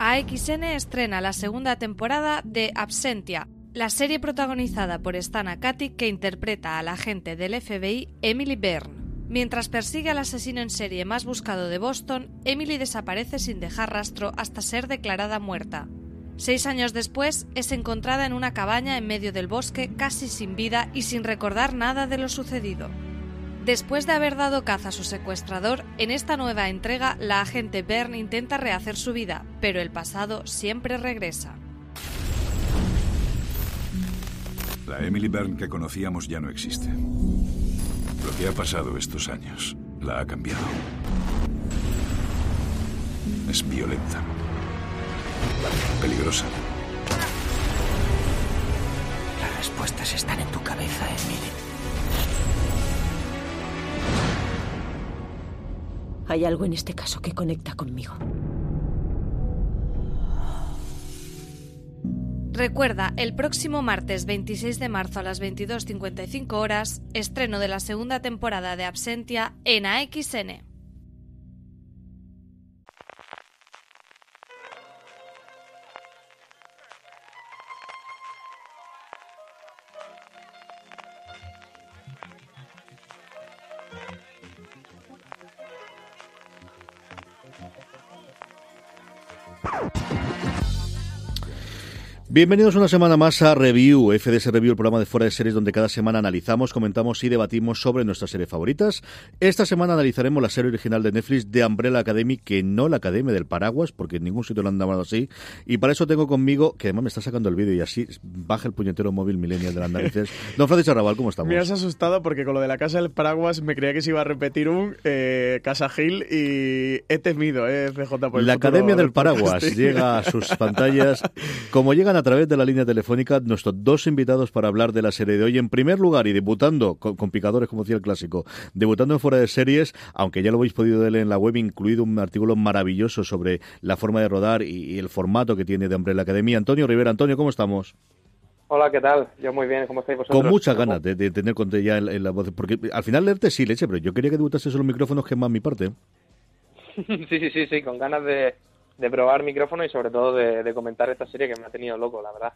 AXN estrena la segunda temporada de Absentia, la serie protagonizada por Stana Katic que interpreta a la agente del FBI Emily Byrne. Mientras persigue al asesino en serie más buscado de Boston, Emily desaparece sin dejar rastro hasta ser declarada muerta. Seis años después, es encontrada en una cabaña en medio del bosque, casi sin vida y sin recordar nada de lo sucedido. Después de haber dado caza a su secuestrador, en esta nueva entrega la agente Byrne intenta rehacer su vida, pero el pasado siempre regresa. La Emily Byrne que conocíamos ya no existe. Lo que ha pasado estos años la ha cambiado. Es violenta. Peligrosa. Las respuestas están en tu cabeza, Emily. Hay algo en este caso que conecta conmigo. Recuerda, el próximo martes 26 de marzo a las 22.55 horas, estreno de la segunda temporada de Absentia en AXN. Bienvenidos una semana más a Review, FDS Review, el programa de fuera de series donde cada semana analizamos, comentamos y debatimos sobre nuestras series favoritas. Esta semana analizaremos la serie original de Netflix de Umbrella Academy, que no la Academia del Paraguas, porque en ningún sitio lo han llamado así. Y para eso tengo conmigo, que además me está sacando el vídeo y así baja el puñetero móvil millennial de las narices. Don Francisco Arrabal, ¿cómo estamos? Me has asustado porque con lo de la Casa del Paraguas me creía que se iba a repetir un eh, Casa Gil y he temido, eh, CJ, por el La Academia del Paraguas llega a sus pantallas, como llegan a través de la línea telefónica nuestros dos invitados para hablar de la serie de hoy. En primer lugar, y debutando con, con picadores, como decía el clásico, debutando en fuera de series, aunque ya lo habéis podido ver en la web, incluido un artículo maravilloso sobre la forma de rodar y, y el formato que tiene de Umbrella Academy. Antonio Rivera, Antonio, ¿cómo estamos? Hola, ¿qué tal? Yo muy bien, ¿cómo estáis vosotros? Con muchas ganas de, de tener conte ya en, en la voz, porque al final leerte sí, leche, pero yo quería que debutases en los micrófonos, que es más mi parte. sí, sí, sí, sí, con ganas de, de probar micrófono y sobre todo de, de comentar esta serie que me ha tenido loco, la verdad.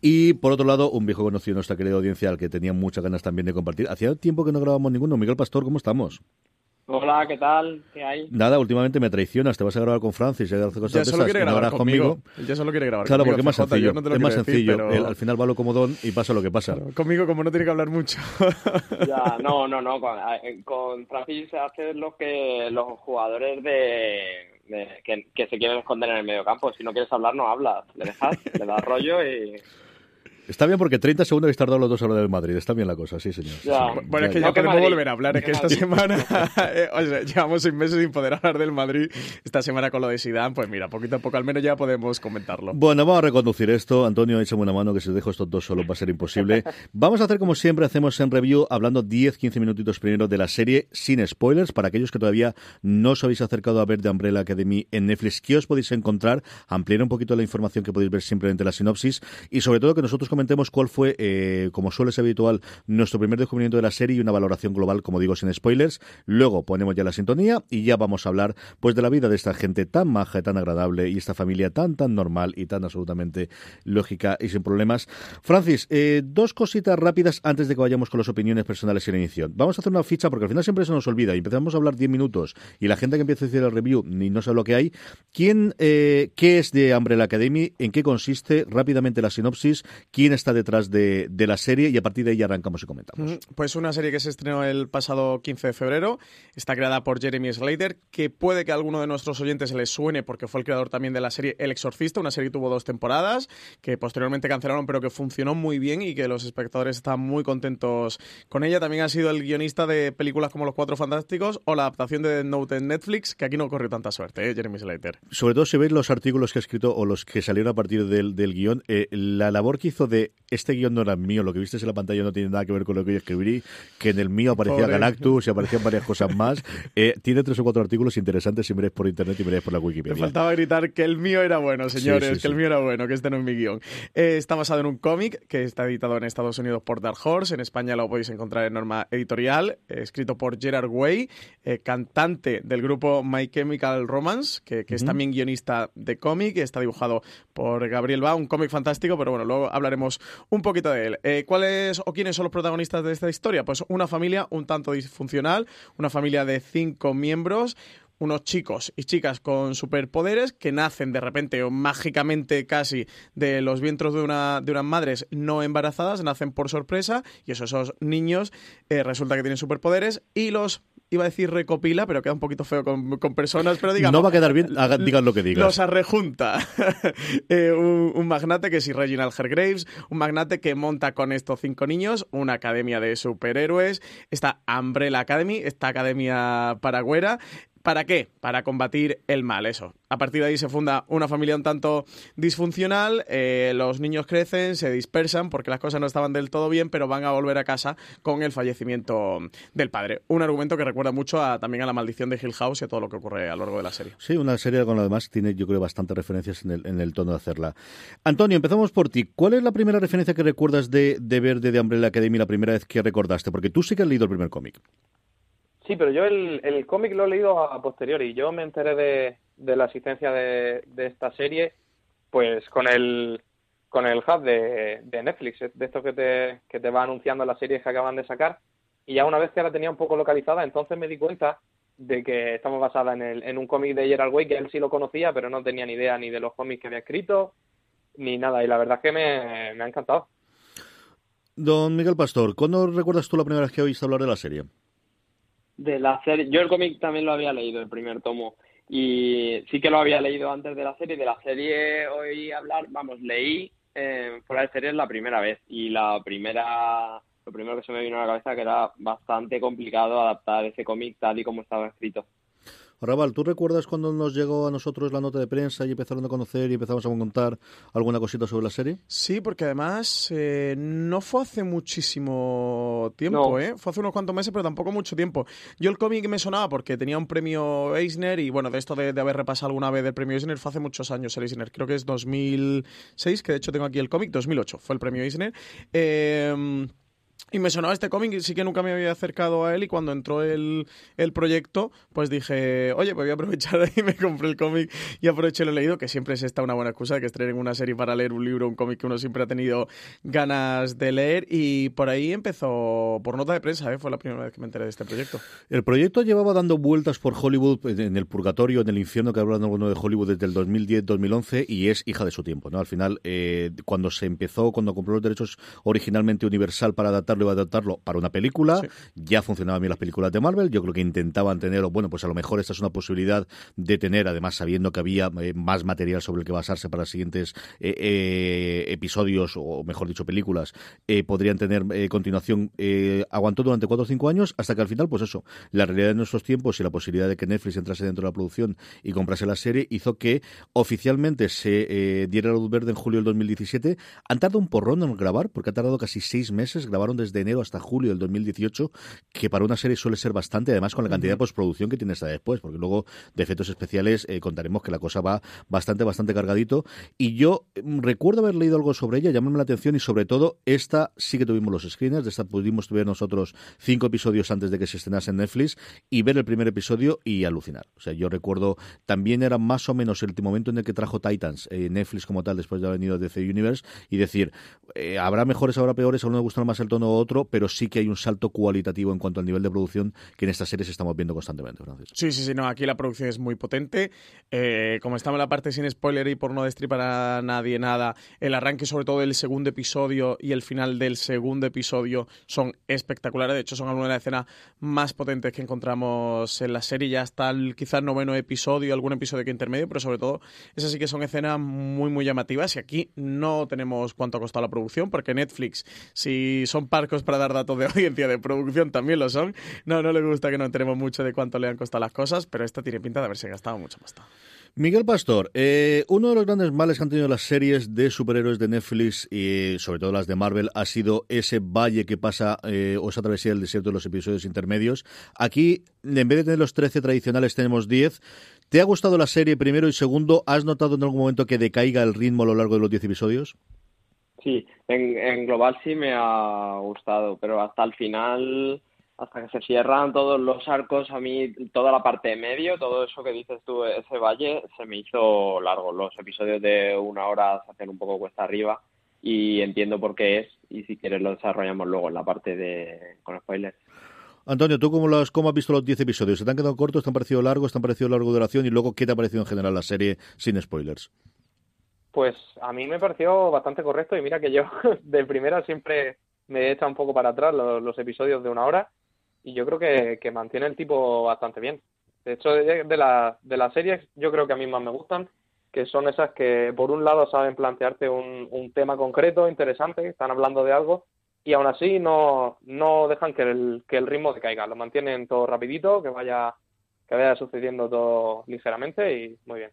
Y por otro lado, un viejo conocido de nuestra querida audiencia al que tenía muchas ganas también de compartir. Hacía tiempo que no grabamos ninguno. Miguel Pastor, ¿cómo estamos? Hola, ¿qué tal? ¿Qué hay? Nada, últimamente me traicionas, te vas a grabar con Francis y a hacer cosas Ya de solo esas, quiere grabar conmigo. Ya solo quiere grabar Claro, conmigo, porque es más sencillo. no es más decir, sencillo. pero- El- al final va lo comodón y pasa lo que pasa. Conmigo, como no tiene que hablar mucho. Ya, no, no, no. Con, eh, con Francis se hace lo que los jugadores de- que, que se quieren esconder en el medio campo. Si no quieres hablar, no hablas. Le dejas, le das rollo y Está bien porque 30 segundos habéis tardado los dos a hablar del Madrid. Está bien la cosa, sí, señor. Ya. Sí, Bueno, es que ya- ya podemos Madrid. volver a hablar. Es que ¿Qué esta semana, eh, o sea, llevamos seis meses sin poder hablar del Madrid. Esta semana con lo de Zidane, pues mira, poquito a poco al menos ya podemos comentarlo. Bueno, vamos a reconducir esto. Antonio, échame una mano que si os dejo estos dos solos va a ser imposible. Vamos a hacer como siempre hacemos en review, hablando 10-15 minutitos primero de la serie sin spoilers. Para aquellos que todavía no os habéis acercado a ver de Umbrella Academy en Netflix, ¿qué os podéis encontrar? Ampliar un poquito la información que podéis ver simplemente en la sinopsis y sobre todo que nosotros comentemos cuál fue, eh, como suele ser habitual, nuestro primer descubrimiento de la serie y una valoración global, como digo, sin spoilers. Luego ponemos ya la sintonía y ya vamos a hablar pues de la vida de esta gente tan maja y tan agradable y esta familia tan tan normal y tan absolutamente lógica y sin problemas. Francis, eh, dos cositas rápidas antes de que vayamos con las opiniones personales la inicio. Vamos a hacer una ficha porque al final siempre se nos olvida y empezamos a hablar 10 minutos y la gente que empieza a decir el review ni no sabe lo que hay. ¿Quién, eh, qué es de Umbrella Academy? ¿En qué consiste? Rápidamente la sinopsis. ¿Quién quién está detrás de, de la serie y a partir de ahí arrancamos y comentamos. Pues una serie que se estrenó el pasado 15 de febrero, está creada por Jeremy Slater, que puede que a alguno de nuestros oyentes les suene porque fue el creador también de la serie El Exorcista, una serie que tuvo dos temporadas, que posteriormente cancelaron, pero que funcionó muy bien y que los espectadores están muy contentos con ella. También ha sido el guionista de películas como Los Cuatro Fantásticos o la adaptación de Note en Netflix, que aquí no corrió tanta suerte, ¿eh? Jeremy Slater. Sobre todo si veis los artículos que ha escrito o los que salieron a partir del, del guion, eh, la labor que hizo de mais este guion no era mío, lo que viste en la pantalla no tiene nada que ver con lo que yo escribí, que en el mío aparecía Pobre. Galactus y aparecían varias cosas más. Eh, tiene tres o cuatro artículos interesantes si miráis por internet y miráis por la Me Wikipedia. faltaba gritar que el mío era bueno, señores, Sí, sí, que sí. el mío era bueno, que este no es mi guion. Eh, está basado en un cómic que está editado en Estados Unidos por Dark Horse, en España lo podéis encontrar en norma editorial, eh, escrito por Gerard Way, cantante del grupo My Chemical Romance, que, que es también guionista de cómic, está dibujado por Gabriel Ba, un cómic fantástico, pero bueno, luego hablaremos un poquito de él. Eh, ¿Cuáles o quiénes son los protagonistas de esta historia? Pues una familia un tanto disfuncional, una familia de cinco miembros, unos chicos y chicas con superpoderes que nacen de repente o mágicamente casi de los vientres de, una, de unas madres no embarazadas, nacen por sorpresa y eso, esos niños eh, resulta que tienen superpoderes y los, iba a decir recopila, pero queda un poquito feo con, con personas, pero digamos... no va a quedar bien, haga- digan lo que digan. Los arrejunta. Eh, un, un magnate que es Reginald Hergraves, un magnate que monta con estos cinco niños una academia de superhéroes, esta Umbrella Academy, esta academia paragüera. ¿Para qué? Para combatir el mal, eso. A partir de ahí se funda una familia un tanto disfuncional, eh, los niños crecen, se dispersan porque las cosas no estaban del todo bien, pero van a volver a casa con el fallecimiento del padre. Un argumento que recuerda mucho a, también a la maldición de Hill House y a todo lo que ocurre a lo largo de la serie. Sí, una serie con lo demás tiene, yo creo, bastantes referencias en el, tono de hacerla. Antonio, empezamos por ti. ¿Cuál es la primera referencia que recuerdas de, de ver de Umbrella Academy la primera vez que recordaste? Porque tú sí que has leído el primer cómic. Sí, pero yo el, el cómic lo he leído a posteriori. Yo me enteré de, de la existencia de, de esta serie pues con el con el hub de, de Netflix, de esto que te, que te va anunciando las series que acaban de sacar. Y ya una vez que la tenía un poco localizada, entonces me di cuenta de que estamos basada en, el, en un cómic de Gerald Way, que él sí lo conocía, pero no tenía ni idea ni de los cómics que había escrito, ni nada. Y la verdad es que me, me ha encantado. Don Miguel Pastor, ¿cuándo recuerdas tú la primera vez que oíste hablar de la serie? De la serie, yo el cómic también lo había leído, el primer tomo, y sí que lo había leído antes de la serie. De la serie oí hablar, vamos, leí eh, fuera de series la primera vez, y la primera, lo primero que se me vino a la cabeza que era bastante complicado adaptar ese cómic tal y como estaba escrito. Raval, ¿tú recuerdas cuando nos llegó a nosotros la nota de prensa y empezaron a conocer y empezamos a contar alguna cosita sobre la serie? Sí, porque además eh, no fue hace muchísimo tiempo, No. ¿eh? Fue hace unos cuantos meses, pero tampoco mucho tiempo. Yo el cómic me sonaba porque tenía un premio Eisner y bueno, de esto de, de haber repasado alguna vez el premio Eisner fue hace muchos años el Eisner. Creo que es 2006, que de hecho tengo aquí el cómic, 2008 fue el premio Eisner. Eh, y me sonaba este cómic, y sí que nunca me había acercado a él y cuando entró el, el proyecto, pues dije, oye, pues voy a aprovechar y me compré el cómic y aproveché lo leído, que siempre es esta una buena excusa de que estrenen una serie para leer un libro, un cómic que uno siempre ha tenido ganas de leer y por ahí empezó, por nota de prensa, ¿eh? fue la primera vez que me enteré de este proyecto. El proyecto llevaba dando vueltas por Hollywood, en el purgatorio, en el infierno que hablan alguno de Hollywood desde el 2010-2011 y es hija de su tiempo. ¿no? Al final, eh, cuando se empezó, cuando compró los derechos originalmente Universal para adaptarlo y adaptarlo para una película, Sí. ya funcionaban bien las películas de Marvel. Yo creo que intentaban tener, o bueno, pues a lo mejor esta es una posibilidad de tener, además sabiendo que había eh, más material sobre el que basarse para los siguientes eh, eh, episodios, o mejor dicho, películas, eh, podrían tener eh, continuación. Eh, aguantó durante cuatro o cinco años hasta que al final, pues eso, la realidad de nuestros tiempos y la posibilidad de que Netflix entrase dentro de la producción y comprase la serie hizo que oficialmente se diera luz verde en julio del 2017. Han tardado un porrón en grabar, porque ha tardado casi seis meses. Grabaron desde enero hasta julio del 2018, que para una serie suele ser bastante, además con la cantidad de postproducción que tiene hasta después, porque luego de efectos especiales eh, contaremos que la cosa va bastante, bastante cargadito. Y yo mm, recuerdo haber leído algo sobre ella, llamarme la atención y sobre todo esta sí que tuvimos los screeners, de esta pudimos ver nosotros cinco episodios antes de que se estrenase en Netflix y ver el primer episodio y alucinar. O sea, yo recuerdo, también era más o menos el momento en el que trajo Titans, eh, Netflix como tal, después de haber venido DC Universe, y decir, eh, habrá mejores, habrá peores, a uno le gustará más el tono otro, pero sí que hay un salto cualitativo en cuanto al nivel de producción que en estas series estamos viendo constantemente, Francis. Sí, sí, sí, no, aquí la producción es muy potente. Eh, como estamos en la parte sin spoiler y por no destripar a nadie nada, el arranque sobre todo del segundo episodio y el final del segundo episodio son espectaculares. De hecho, son algunas de las escenas más potentes que encontramos en la serie, ya hasta el quizás noveno episodio, algún episodio que intermedio, pero sobre todo esas sí que son escenas muy, muy llamativas. Y aquí no tenemos cuánto ha costado la producción, porque Netflix, si son parcos para dar datos de audiencia de producción, también lo son. No, no le gusta que no tenemos mucho de cuánto le han costado las cosas, pero esta tiene pinta de haberse gastado mucho más. Miguel Pastor, eh, uno de los grandes males que han tenido las series de superhéroes de Netflix y sobre todo las de Marvel ha sido ese valle que pasa eh, o esa travesía del desierto de los episodios intermedios. Aquí, en vez de tener los 13 tradicionales, tenemos 10. ¿Te ha gustado la serie primero y segundo? ¿Has notado en algún momento que decaiga el ritmo a lo largo de los 10 episodios? Sí, en, en global sí me ha gustado, pero hasta el final hasta que se cierran todos los arcos, a mí toda la parte de medio, todo eso que dices tú, ese valle, se me hizo largo. Los episodios de una hora se hacen un poco cuesta arriba y entiendo por qué es y si quieres lo desarrollamos luego en la parte de con spoilers. Antonio, ¿tú cómo, los, cómo has visto los 10 episodios? ¿Se te han quedado cortos? ¿Te han parecido largos? ¿Te han parecido largo duración? Y luego, ¿qué te ha parecido en general la serie sin spoilers? Pues a mí me pareció bastante correcto y mira que yo de primera siempre me he echado un poco para atrás los episodios de una hora y yo creo que, que mantiene el tipo bastante bien. De hecho, de, la, de las series, yo creo que a mí más me gustan, que son esas que, por un lado, saben plantearte un, un tema concreto, interesante, están hablando de algo, y aún así no, no dejan que el, que el ritmo lo mantienen todo rapidito, que vaya, que vaya sucediendo todo ligeramente y muy bien.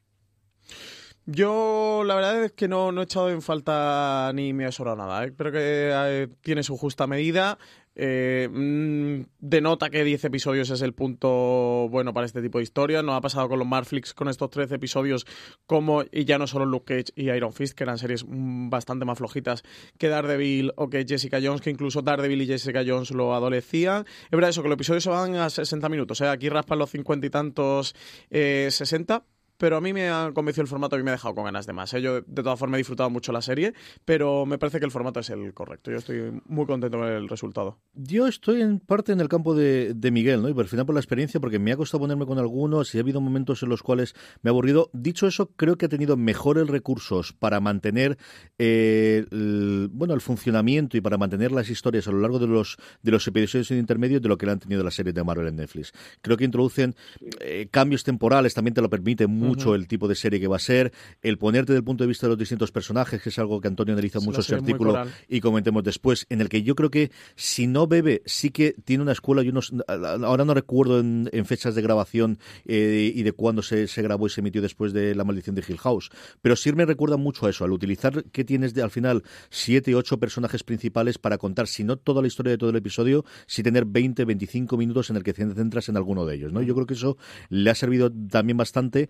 Yo la verdad es que no, no he echado en falta ni me ha sobrado nada. ¿eh? Creo que eh, tiene su justa medida. Eh, mm, denota que 10 episodios es el punto bueno para este tipo de historias. No ha pasado con los Marflix con estos 13 episodios como, y ya no solo Luke Cage y Iron Fist, que eran series mm, bastante más flojitas que Daredevil o que Jessica Jones, que incluso Daredevil y Jessica Jones lo adolecían. Es verdad eso, que los episodios se van a 60 minutos. ¿eh? Aquí raspan los 50 y tantos eh, 60 pero a mí me ha convencido el formato y me ha dejado con ganas de más. ¿eh? Yo, de todas formas, he disfrutado mucho la serie, pero me parece que el formato es el correcto. Yo estoy muy contento con el resultado. Yo estoy en parte en el campo de, de Miguel, ¿no? Y por final por la experiencia, porque me ha costado ponerme con algunos y ha habido momentos en los cuales me ha aburrido. Dicho eso, creo que ha tenido mejores recursos para mantener eh, el, bueno, el funcionamiento y para mantener las historias a lo largo de los, de los episodios intermedios de lo que le han tenido las series de Marvel en Netflix. Creo que introducen eh, cambios temporales, también te lo permite mucho uh -huh. el tipo de serie que va a ser, el ponerte del punto de vista de los distintos personajes, que es algo que Antonio analiza mucho ese artículo y comentemos después, en el que yo creo que si no bebe, sí que tiene una escuela y unos, ahora no recuerdo en, en fechas de grabación eh, y de cuándo se, se, grabó y se emitió después de La maldición de Hill House, pero sí me recuerda mucho a eso, al utilizar que tienes de, al final siete, ocho personajes principales para contar, si no toda la historia de todo el episodio, si tener 20, 25 minutos en el que te centras en alguno de ellos, ¿no? Yo creo que eso le ha servido también bastante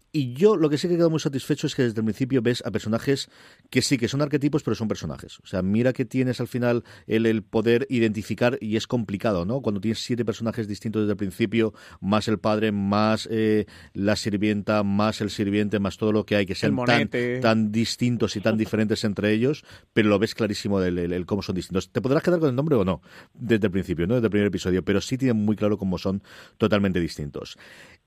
y yo lo que sí que he quedado muy satisfecho es que desde el principio ves a personajes que sí, que son arquetipos, pero son personajes. O sea, mira que tienes al final el, el poder identificar y es complicado, ¿no? Cuando tienes siete personajes distintos desde el principio, más el padre, más eh, la sirvienta, más el sirviente, más todo lo que hay, que sean tan, tan, distintos y tan diferentes entre ellos, pero lo ves clarísimo el, el, el, cómo son distintos. Te podrás quedar con el nombre o no, desde el principio, ¿no? Desde el primer episodio, pero sí tienen muy claro cómo son totalmente distintos.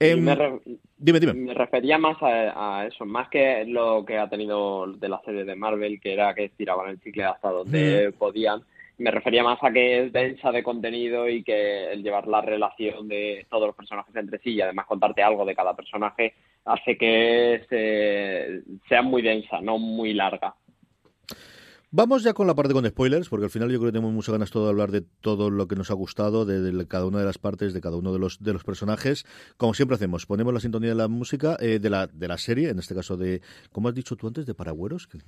Eh, me, re... dime, dime. me refería más a, a, eso, más que lo que ha tenido de la serie de Marvel, que era que tiraban el chicle hasta donde mm. podían. Me refería más a que es densa de contenido y que el llevar la relación de todos los personajes entre sí y además contarte algo de cada personaje hace que se, sea muy densa, no muy larga. Vamos ya con la parte con spoilers, porque al final yo creo que tenemos muchas ganas todo de hablar de todo lo que nos ha gustado, de, de, cada una de las partes, de cada uno de los de los personajes. Como siempre hacemos, ponemos la sintonía de la música, eh, de la de la serie, en este caso de, ¿cómo has dicho tú antes? De Paragüeros, que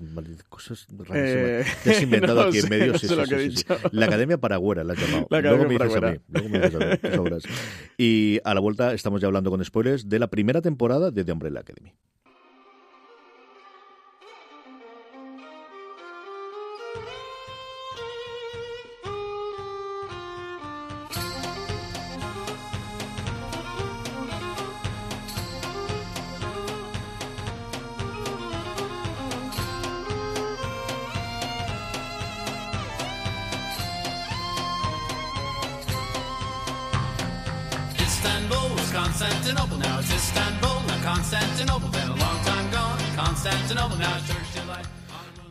cosas eh, que has inventado no aquí sé, en medio. No sí, sé sí, sí, La Academia Paragüera la has llamado. La luego, me dices a mí, luego me dices a mí, Y a la vuelta estamos ya hablando con spoilers de la primera temporada de The Umbrella Academy.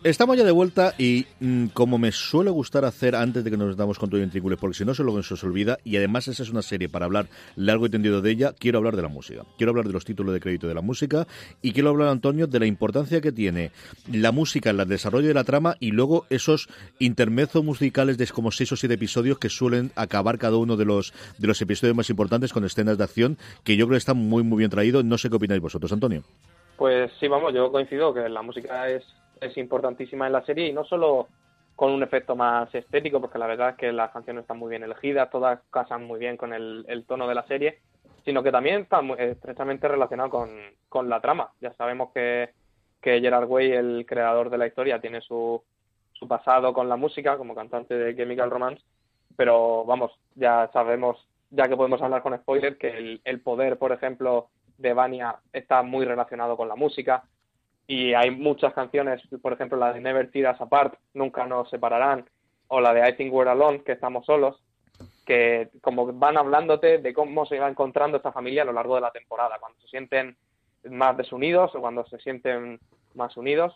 Estamos ya de vuelta y mm, como me suele gustar hacer antes de que nos damos con todo ventrículos, porque si no se lo se olvida, y además esa es una serie para hablar largo y tendido de ella, quiero hablar de la música. Quiero hablar de los títulos de crédito de la música y quiero hablar, Antonio, de la importancia que tiene la música en el desarrollo de la trama y luego esos intermezos musicales de como seis o siete episodios que suelen acabar cada uno de los, de los episodios más importantes con escenas de acción que yo creo que están muy, muy bien traídos. No sé qué opináis vosotros, Antonio. Pues sí, vamos, yo coincido que la música es es importantísima en la serie y no solo con un efecto más estético, porque la verdad es que las canciones están muy bien elegidas, todas casan muy bien con el, tono de la serie, sino que también está muy, estrechamente relacionado con, con, la trama. Ya sabemos que, que Gerard Way, el creador de la historia, tiene su, su pasado con la música como cantante de Chemical Romance, pero vamos, ya sabemos, ya que podemos hablar con spoiler, que el poder, por ejemplo, de Vania está muy relacionado con la música y hay muchas canciones, por ejemplo la de Never Tear Us Apart, Nunca nos separarán, o la de I Think We're Alone, que estamos solos, que como van hablándote de cómo se va encontrando esta familia a lo largo de la temporada, cuando se sienten más desunidos o cuando se sienten más unidos.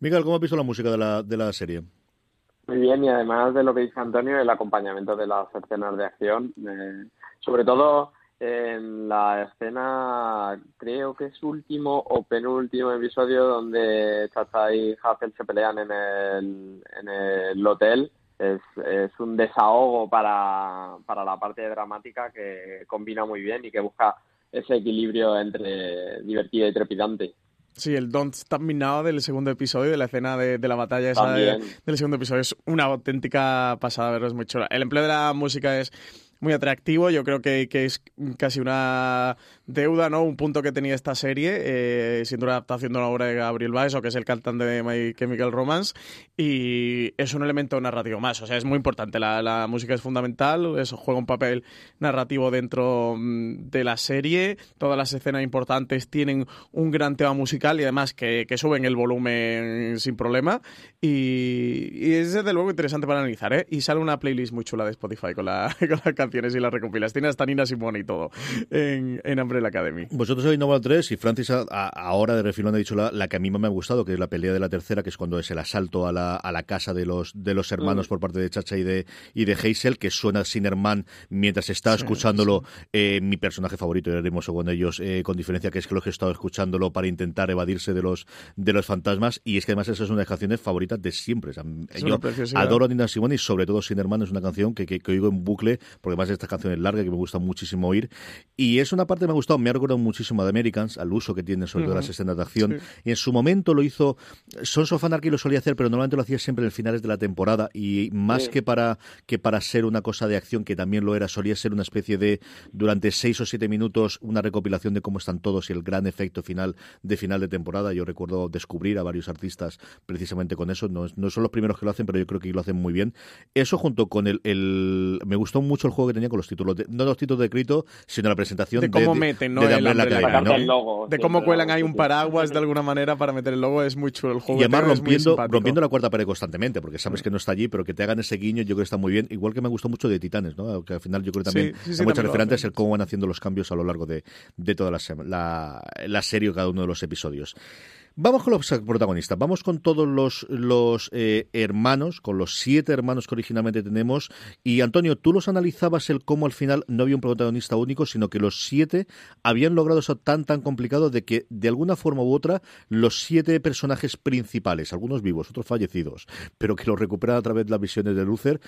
Miguel, ¿cómo has visto la música de la, de la serie? Muy bien, y además de lo que dice Antonio, el acompañamiento de las escenas de acción, eh, sobre todo en la escena, creo que es último o penúltimo episodio donde Chacha y Hazel se pelean en el, en el hotel. Es, es un desahogo para, para la parte dramática que combina muy bien y que busca ese equilibrio entre divertida y trepidante. Sí, el Don't Stop Me Now del segundo episodio, de la escena de, de la batalla esa del segundo episodio, es una auténtica pasada, es muy chula. El empleo de la música es muy atractivo. Yo creo que, que, es casi una deuda, ¿no? Un punto que tenía esta serie, eh, siendo una adaptación de una obra de Gabriel Baez, o que es el cantante de My Chemical Romance, y es un elemento narrativo más. O sea, es muy importante. La, la música es fundamental, eso juega un papel narrativo dentro mm, de la serie. Todas las escenas importantes tienen un gran tema musical y además que, que suben el volumen sin problema. Y, y, es desde luego interesante para analizar, ¿eh? Y sale una playlist muy chula de Spotify con la, con la canciones y las recopilas. Tiene hasta Nina Simone y todo en, en Umbrella Academy. Vosotros habéis nombrado tres y Francis ahora de refilón ha dicho la, que a mí me ha gustado, que es la pelea de la tercera, que es cuando es el asalto a la, a la casa de los, de los hermanos mm. por parte de Chacha y de, y de Hazel, que suena sin hermano mientras está escuchándolo. Eh, mi personaje favorito, ya haremos con ellos, eh, con diferencia, que es que lo he estado escuchándolo para intentar evadirse de los, de los fantasmas. Y es que además esa es una de las canciones favoritas de siempre. yo adoro a Nina Simone y sobre todo Sin Hermano es una canción que, que, que oigo en bucle porque además esta canción es larga que me gusta muchísimo oír. Y es una parte que me ha gustado, me ha recordado muchísimo a The Americans, al uso que tiene sobre todo las escenas de acción. Y en su momento lo hizo, Sons of Anarchy lo solía hacer, pero normalmente lo hacía siempre en finales de la temporada. Y más que, para, que para ser una cosa de acción, que también lo era, solía ser una especie de, durante seis o siete minutos, una recopilación de cómo están todos y el gran efecto final de final de temporada. Yo recuerdo descubrir a varios artistas precisamente con eso. No, no son los primeros que lo hacen, pero yo creo que lo hacen muy bien. Eso junto con el, el me gustó mucho el juego que tenía con los títulos, de, no los títulos de escrito, sino la presentación de cómo meten, ¿no? De, de cómo cuelan ahí un paraguas de alguna manera para meter el logo, es muy chulo el juego. Y además rompiendo, rompiendo la cuarta pared constantemente, porque sabes que no está allí, pero que te hagan ese guiño, yo creo que está muy bien. Igual que me gustó mucho de Titanes, ¿no? Que al final yo creo que también hay muchas referentes el cómo van haciendo los cambios a lo largo de, de toda la, la, la serie cada uno de los episodios. Vamos con los protagonistas, vamos con todos los, eh, hermanos, con los siete hermanos que originalmente tenemos. Y Antonio, tú los analizabas el cómo al final no había un protagonista único, sino que los siete habían logrado eso tan tan complicado de que de alguna forma u otra los siete personajes principales, algunos vivos, otros fallecidos, pero que los recuperan a través de las visiones de Luther,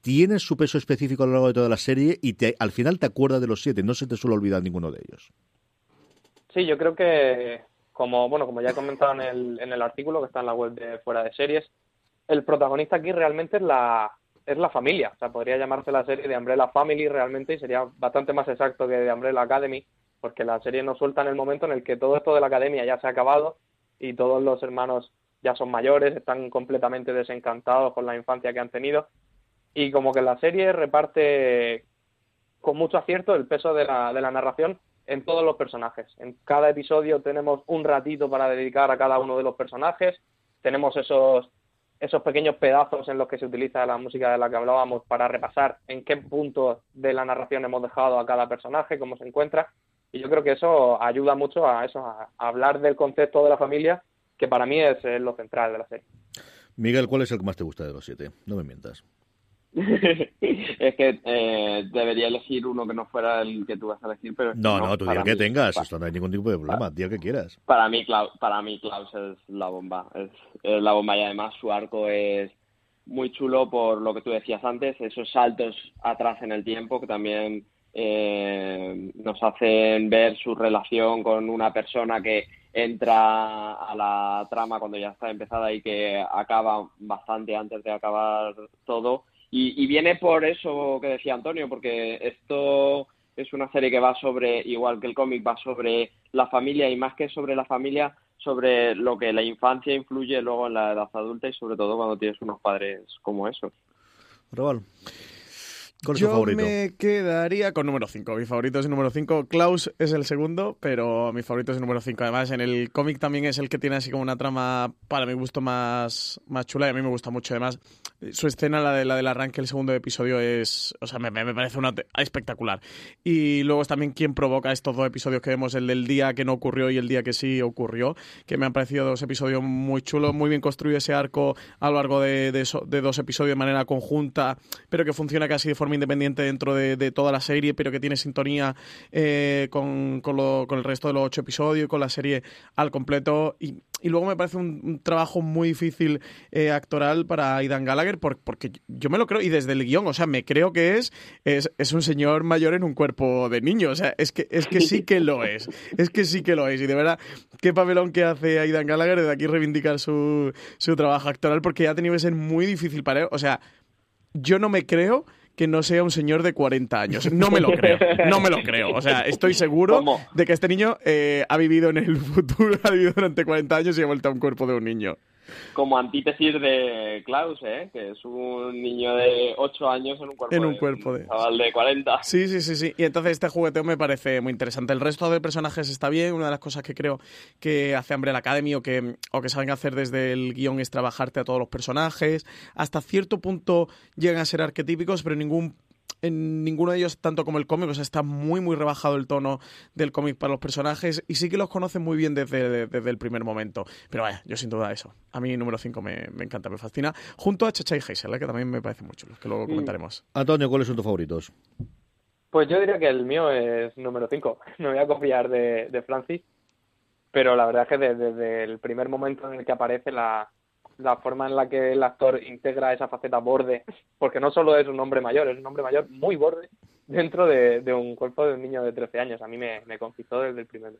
tienen su peso específico a lo largo de toda la serie y te, al final te acuerdas de los siete, no se te suele olvidar ninguno de ellos. Sí, yo creo que como, bueno, como ya he comentado en el, en el artículo que está en la web de Fuera de Series, el protagonista aquí realmente es la, es la familia. O sea, podría llamarse la serie de Umbrella Family realmente y sería bastante más exacto que de Umbrella Academy, porque la serie nos suelta en el momento en el que todo esto de la academia ya se ha acabado y todos los hermanos ya son mayores, están completamente desencantados con la infancia que han tenido. Y como que la serie reparte con mucho acierto el peso de la, de la narración en todos los personajes. En cada episodio tenemos un ratito para dedicar a cada uno de los personajes. Tenemos esos esos pequeños pedazos en los que se utiliza la música de la que hablábamos para repasar en qué punto de la narración hemos dejado a cada personaje, cómo se encuentra. Y yo creo que eso ayuda mucho a eso, a, hablar del concepto de la familia, que para mí es lo central de la serie. Miguel, ¿cuál es el que más te gusta de los siete? No me mientas. Es que eh, debería elegir uno que no fuera el que tú vas a elegir, pero que No, no, tú di para el que mí- tengas, pa- esto no hay ningún tipo de problema, di el que quieras. Para mí, Klaus, para mí Klaus es la bomba. Es, es la bomba y además su arco es muy chulo por lo que tú decías antes, esos saltos atrás en el tiempo que también eh, nos hacen ver su relación con una persona que entra a la trama cuando ya está empezada y que acaba bastante antes de acabar todo. Y, y viene por eso que decía Antonio, porque esto es una serie que va sobre, igual que el cómic, va sobre la familia y más que sobre la familia, sobre lo que la infancia influye luego en la edad adulta y sobre todo cuando tienes unos padres como esos. Raval, ¿cuál es Yo tu favorito? me quedaría con número 5. Mi favorito es el número 5. Klaus es el segundo, pero mi favorito es el número 5. Además, en el cómic también es el que tiene así como una trama, para mi gusto, más, más chula y a mí me gusta mucho. Además, su escena, la, de, la del arranque, el segundo episodio, es. O sea, me, me parece una espectacular. Y luego es también quien provoca estos dos episodios que vemos, el del día que no ocurrió y el día que sí ocurrió, que me han parecido dos episodios muy chulos, muy bien construido ese arco a lo largo de, de de dos episodios de manera conjunta, pero que funciona casi de forma independiente dentro de, toda la serie, pero que tiene sintonía eh, con, el resto de los ocho episodios con la serie al completo. Y, luego me parece un, trabajo muy difícil eh, actoral para Aidan Gallagher, por- porque yo me lo creo, y desde el guion, o sea, me creo que es, es, un señor mayor en un cuerpo de niño, o sea, es que, es que sí que lo es, es que sí que lo es, y de verdad, qué papelón que hace Aidan Gallagher, de aquí reivindicar su, su trabajo actoral, porque ha tenido que ser muy difícil para él, o sea, yo no me creo que no sea un señor de 40 años. No me lo creo, no me lo creo. O sea, estoy seguro ¿Cómo? de que este niño eh, ha vivido en el futuro, ha vivido durante 40 años y ha vuelto a un cuerpo de un niño. Como antítesis de Klaus, ¿eh? que es un niño de 8 años en un cuerpo, En un de, cuerpo de- chaval de 40. Sí, sí, sí, sí. Y entonces este jugueteo me parece muy interesante. El resto de personajes está bien. Una de las cosas que creo que hace Umbrella Academy o que, o que saben hacer desde el guion es trabajarte a todos los personajes. Hasta cierto punto llegan a ser arquetípicos, pero ningún en ninguno de ellos, tanto como el cómic, o sea, está muy, muy rebajado el tono del cómic para los personajes y sí que los conocen muy bien desde, desde el primer momento. Pero vaya, yo sin duda eso. A mí número 5 me, me encanta, me fascina. Junto a Chacha y Hazel, ¿eh? que también me parece muy chulo, que luego comentaremos. Antonio, ¿cuáles son tus favoritos? Pues yo diría que el mío es número 5. Me voy a copiar de, de Francis. Pero la verdad es que desde, desde el primer momento en el que aparece la, la forma en la que el actor integra esa faceta borde, porque no solo es un hombre mayor, es un hombre mayor muy borde dentro de, de un cuerpo de un niño de 13 años. A mí me, me conquistó desde el primer.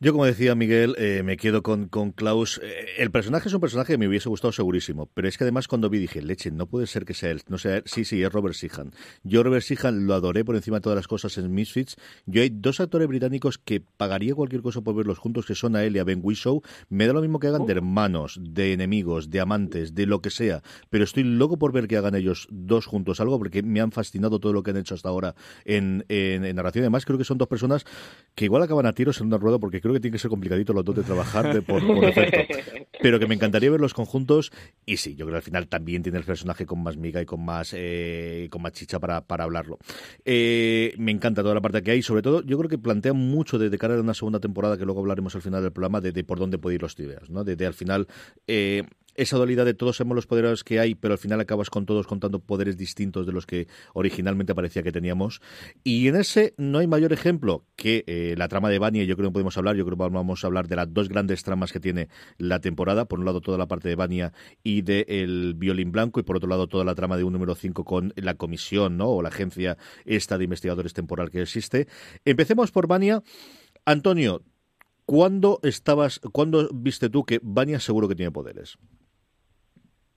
Yo, como decía Miguel, eh, me quedo con, con Klaus. Eh, el personaje es un personaje que me hubiese gustado segurísimo, pero es que además cuando vi dije, leche, no puede ser que sea él. No sea él. Sí, sí, es Robert Sheehan. Yo Robert Sheehan lo adoré por encima de todas las cosas en Misfits. Yo hay dos actores británicos que pagaría cualquier cosa por verlos juntos, que son a él y a Ben Whishaw. Me da lo mismo que hagan de hermanos, de enemigos, de amantes, de lo que sea, pero estoy loco por ver que hagan ellos dos juntos algo, porque me han fascinado todo lo que han hecho hasta ahora en, en, en narración. Además, creo que son dos personas que igual acaban a tiros en una rueda, porque creo que tiene que ser complicadito los dos de trabajar de- por, por defecto. Pero que me encantaría verlos conjuntos. Y sí, yo creo que al final también tiene el personaje con más miga y con más, eh, con más chicha para, para hablarlo. Eh, me encanta toda la parte que hay. Sobre todo, yo creo que plantea mucho de, de cara a una segunda temporada, que luego hablaremos al final del programa, de, de por dónde puede ir los tibias. ¿no? De, de al final. eh, esa dualidad de todos somos los poderes que hay, pero al final acabas con todos contando poderes distintos de los que originalmente parecía que teníamos. Y en ese no hay mayor ejemplo que eh, la trama de Vania, yo creo que podemos hablar, yo creo que vamos a hablar de las dos grandes tramas que tiene la temporada, por un lado toda la parte de Vania y del el violín blanco, y por otro lado toda la trama de un número 5 con la comisión, ¿no? O la agencia esta de investigadores temporal que existe. Empecemos por Vania. Antonio, ¿cuándo estabas, cuándo viste tú que Vania seguro que tiene poderes?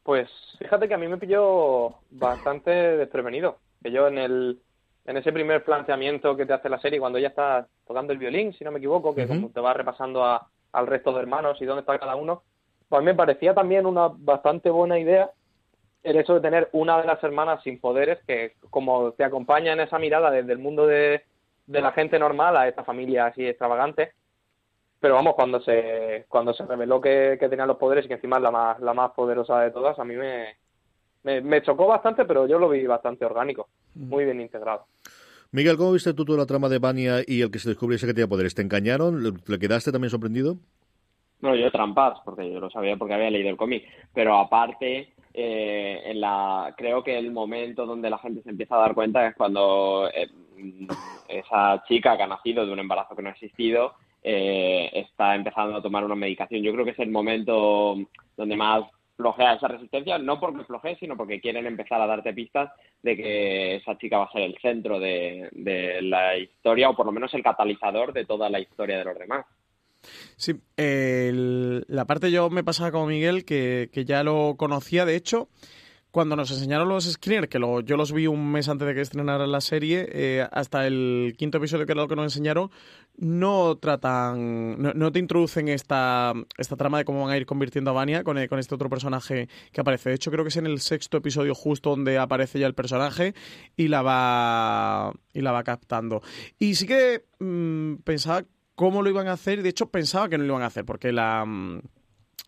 Pues fíjate que a mí me pilló bastante desprevenido. Que yo en el en ese primer planteamiento que te hace la serie, cuando ella está tocando el violín, si no me equivoco, que como te va repasando a- al resto de hermanos y dónde está cada uno, pues a mí me parecía también una bastante buena idea el hecho de tener una de las hermanas sin poderes que como te acompaña en esa mirada desde el mundo de, de la gente normal a esta familia así extravagante. Pero vamos, cuando se cuando se reveló que, que tenía los poderes y que encima es la más, la más poderosa de todas, a mí me, me, me chocó bastante, pero yo lo vi bastante orgánico, muy bien integrado. Miguel, ¿cómo viste tú toda la trama de Vania y el que se descubriese que tenía poderes? ¿Te engañaron? ¿Le, le quedaste también sorprendido? No, yo trampas, porque yo lo sabía porque había leído el cómic, pero aparte, eh, en la, creo que el momento donde la gente se empieza a dar cuenta es cuando eh, esa chica que ha nacido de un embarazo que no ha existido eh, está empezando a tomar una medicación. Yo creo que es el momento donde más flojea esa resistencia, no porque flojee, sino porque quieren empezar a darte pistas de que esa chica va a ser el centro de, la historia, o por lo menos el catalizador de toda la historia de los demás. Sí, la parte yo me pasaba como Miguel, que, que ya lo conocía, de hecho, cuando nos enseñaron los screeners, que lo- yo los vi un mes antes de que estrenara la serie, eh, hasta el quinto episodio, que era lo que nos enseñaron, no tratan, no, te introducen esta, esta trama de cómo van a ir convirtiendo a Vania con, eh, con este otro personaje que aparece. De hecho, creo que es en el sexto episodio justo donde aparece ya el personaje y la va, y la va captando. Y sí que mm, pensaba cómo lo iban a hacer, de hecho pensaba que no lo iban a hacer, porque la... mm,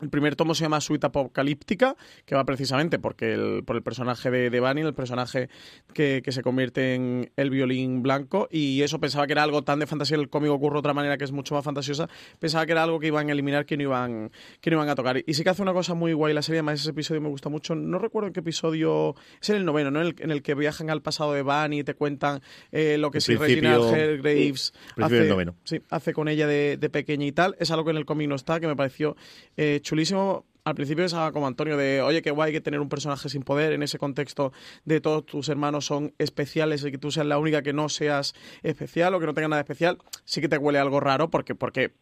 el primer tomo se llama Suite Apocalíptica, que va precisamente porque el, por el personaje de, de Bunny, el personaje que, que se convierte en el violín blanco, y eso pensaba que era algo tan de fantasía, el cómic ocurre de otra manera que es mucho más fantasiosa, pensaba que era algo que iban a eliminar, que no iban, que no iban a tocar. Y sí que hace una cosa muy guay la serie, además ese episodio me gusta mucho, no recuerdo en qué episodio, es en el noveno, ¿no? En el, en el que viajan al pasado de Bunny y te cuentan eh, lo que El sí Reginald principio hace. Sí, hace con ella de, de pequeña y tal. Es algo que en el cómic no está, que me pareció eh, chulísimo. Al principio pensaba como Antonio de, oye, qué guay que tener un personaje sin poder en ese contexto de todos tus hermanos son especiales y que tú seas la única que no seas especial o que no tenga nada especial. Sí que te huele algo raro porque, porque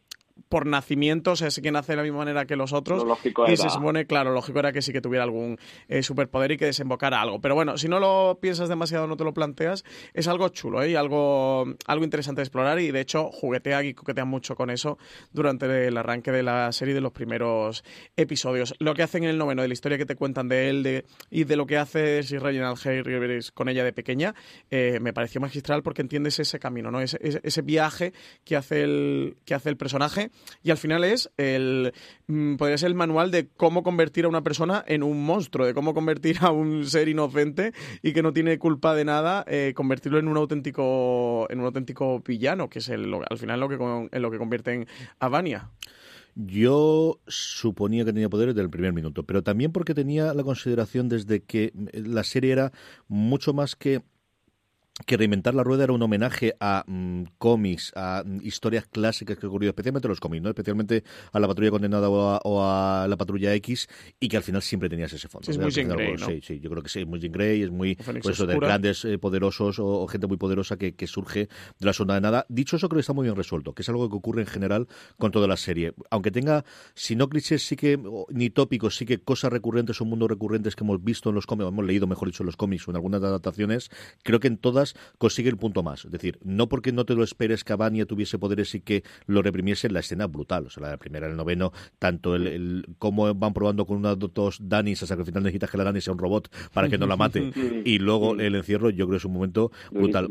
por nacimiento, o sea, que nace de la misma manera que los otros. Lo lógico y era- se supone, claro, lógico era que sí que tuviera algún eh, superpoder y que desembocara algo. Pero bueno, si no lo piensas demasiado, no te lo planteas, es algo chulo ¿eh? y algo, algo interesante de explorar. Y de hecho, juguetea y coquetea mucho con eso durante el arranque de la serie de los primeros episodios. Lo que hacen en el noveno, de la historia que te cuentan de él de, y de lo que hace Sir Reginald Harris con ella de pequeña, eh, me pareció magistral porque entiendes ese camino, ¿no? Ese, ese, ese viaje que hace el, que hace el personaje y al final es el mm, podría ser el manual de cómo convertir a una persona en un monstruo, de cómo convertir a un ser inocente y que no tiene culpa de nada, eh, convertirlo en un auténtico en un auténtico villano, que es el, al final lo que en lo que convierten a Vania. Yo suponía que tenía poderes desde el primer minuto, pero también porque tenía la consideración desde que la serie era mucho más que que reinventar la rueda era un homenaje a mm, cómics, a mm, historias clásicas que ocurrido, especialmente los cómics, ¿no? especialmente a la patrulla condenada o a, o a la patrulla X, y que al final siempre tenías ese fondo. Sí, es muy. Sí, sí, yo creo que sí, es muy Jean Grey, es muy pues eso, de grandes eh, poderosos o, o gente muy poderosa que, que surge de la zona de nada. Dicho eso, creo que está muy bien resuelto, que es algo que ocurre en general con toda la serie. Aunque tenga, si no clichés, sí que, o- ni tópicos, sí que cosas recurrentes o mundos recurrentes que hemos visto en los cómics, hemos leído, mejor dicho, en los cómics o en algunas adaptaciones, creo que en todas consigue el punto más. Es decir, no porque no te lo esperes que Vania tuviese poderes y que lo reprimiese, la escena es brutal. O sea, la primera, el noveno, tanto el, el cómo van probando con una de dos Danis hasta que al final necesitas que la Dani sea un robot para que no la mate. y luego el encierro, yo creo que es un momento brutal.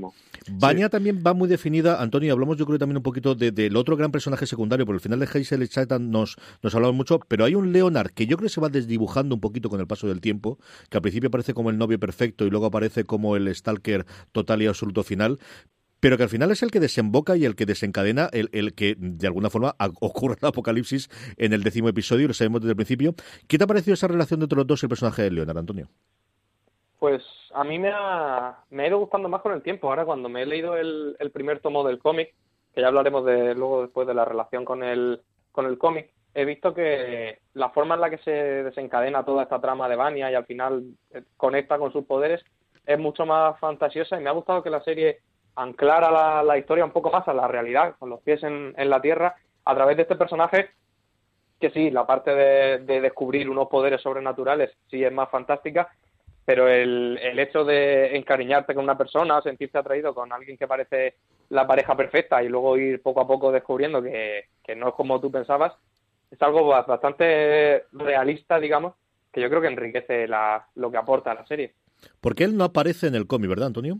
Vania también va muy definida, Antonio, hablamos yo creo también un poquito de- del otro gran personaje secundario, por el final de Hazel y Chaitan nos, nos hablamos mucho, pero hay un Leonard que yo creo que se va desdibujando un poquito con el paso del tiempo, que al principio aparece como el novio perfecto y luego aparece como el stalker total y absoluto final, pero que al final es el que desemboca y el que desencadena el, que de alguna forma ocurra el apocalipsis en el décimo episodio, lo sabemos desde el principio. ¿Qué te ha parecido esa relación entre los dos y el personaje de Leonard, Antonio? Pues a mí me ha, me ha ido gustando más con el tiempo. Ahora cuando me he leído el, el primer tomo del cómic, que ya hablaremos de luego después de la relación con el, con el cómic, he visto que la forma en la que se desencadena toda esta trama de Vania y al final eh, conecta con sus poderes es mucho más fantasiosa y me ha gustado que la serie anclara la, la historia un poco más a la realidad, con los pies en, en la tierra, a través de este personaje que sí, la parte de, de descubrir unos poderes sobrenaturales sí es más fantástica, pero el, el hecho de encariñarte con una persona, sentirte atraído con alguien que parece la pareja perfecta y luego ir poco a poco descubriendo que, que no es como tú pensabas, es algo ba- bastante realista, digamos, que yo creo que enriquece la, lo que aporta la serie. Porque él no aparece en el cómic, ¿verdad, Antonio?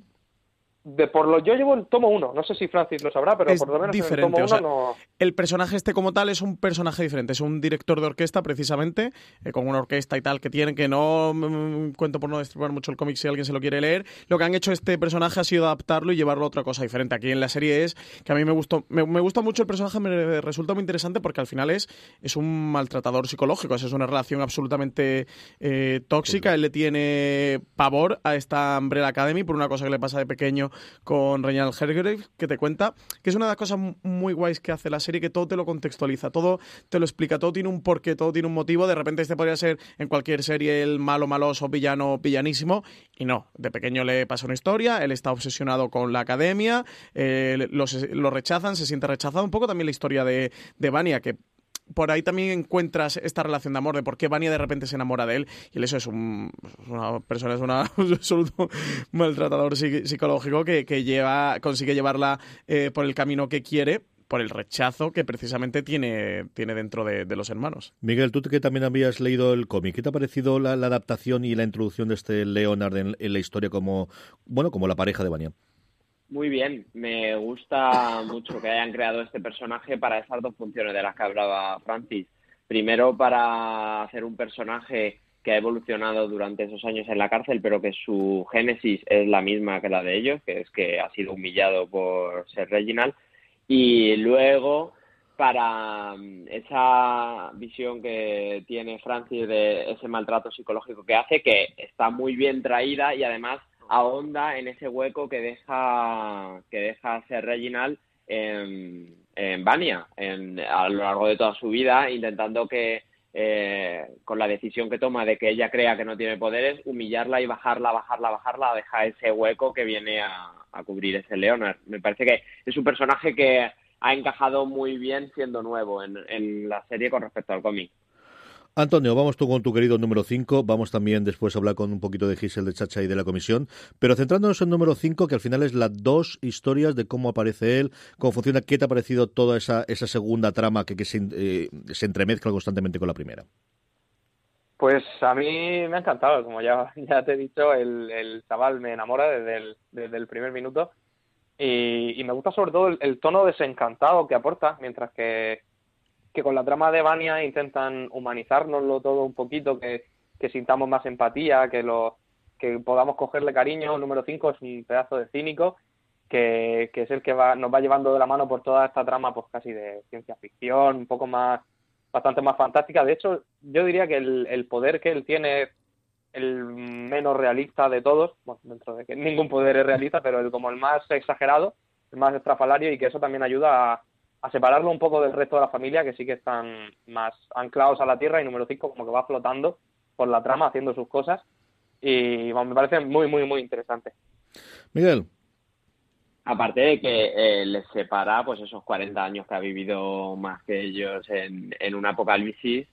De por lo yo llevo el tomo 1, no sé si Francis lo sabrá, pero Es por lo menos en el diferente, tomo o sea, 1 no... El personaje este como tal es un personaje diferente, es un director de orquesta precisamente, eh, con una orquesta y tal que tienen, que no mm, cuento por no destripar mucho el cómic si alguien se lo quiere leer. Lo que han hecho este personaje ha sido adaptarlo y llevarlo a otra cosa diferente. Aquí en la serie es que a mí me gustó, me, me gusta mucho el personaje, me resulta muy interesante porque al final es, es un maltratador psicológico, es una relación absolutamente eh, tóxica. Él le tiene pavor a esta Umbrella Academy por una cosa que le pasa de pequeño con Reginald Hargrave, que te cuenta que es una de las cosas muy guays que hace la serie, que todo te lo contextualiza, todo te lo explica, todo tiene un porqué, todo tiene un motivo. De repente este podría ser en cualquier serie el malo, maloso, villano, villanísimo, y no. De pequeño le pasa una historia, él está obsesionado con la academia, eh, los- lo rechazan, se siente rechazado. Un poco también la historia de, de Vania, que por ahí también encuentras esta relación de amor, de por qué Vania de repente se enamora de él. Y eso es un, una persona, es un absoluto maltratador psi- psicológico que, que lleva, consigue llevarla eh, por el camino que quiere, por el rechazo que precisamente tiene, tiene dentro de, de los hermanos. Miguel, tú que también habías leído el cómic, ¿qué te ha parecido la, la adaptación y la introducción de este Leonard en, en la historia como, bueno, como la pareja de Vania? Muy bien, me gusta mucho que hayan creado este personaje para esas dos funciones de las que hablaba Francis. Primero, para hacer un personaje que ha evolucionado durante esos años en la cárcel, pero que su génesis es la misma que la de ellos, que es que ha sido humillado por ser Reginald. Y luego, para mm, esa visión que tiene Francis de ese maltrato psicológico que hace, que está muy bien traída y además ahonda en ese hueco que deja que deja ser Reginald en, en en- a lo largo de toda su vida, intentando que eh, con la decisión que toma de que ella crea que no tiene poderes, humillarla y bajarla, bajarla, bajarla, deja ese hueco que viene a, a cubrir ese Leonard. Me parece que es un personaje que ha encajado muy bien siendo nuevo en, en la serie con respecto al cómic. Antonio, vamos tú con tu querido número 5. Vamos también después a hablar con un poquito de Giselle de Chacha y de la comisión. Pero centrándonos en número 5, que al final es las dos historias de cómo aparece él, cómo funciona, qué te ha parecido toda esa, esa segunda trama que, que se, eh, entremezcla constantemente con la primera. Pues a mí me ha encantado, como ya, ya te he dicho, el, el chaval me enamora desde el, desde el primer minuto y, y me gusta sobre todo el, el tono desencantado que aporta, mientras que, que con la trama de Vania intentan humanizárnoslo todo un poquito, que, sintamos más empatía, que, lo, que podamos cogerle cariño. Número 5 es un pedazo de cínico que, que es el que va, nos va llevando de la mano por toda esta trama pues casi de ciencia ficción, un poco más bastante más fantástica. De hecho, yo diría que el, el poder que él tiene es el menos realista de todos, bueno, dentro de que ningún poder es realista, pero el, como el más exagerado, el más estrafalario y que eso también ayuda a, a separarlo un poco del resto de la familia, que sí que están más anclados a la tierra y número 5 como que va flotando por la trama haciendo sus cosas y bueno, me parece muy, muy, muy interesante. Miguel. Aparte de que eh, les separa pues esos 40 años que ha vivido más que ellos en, en un apocalipsis,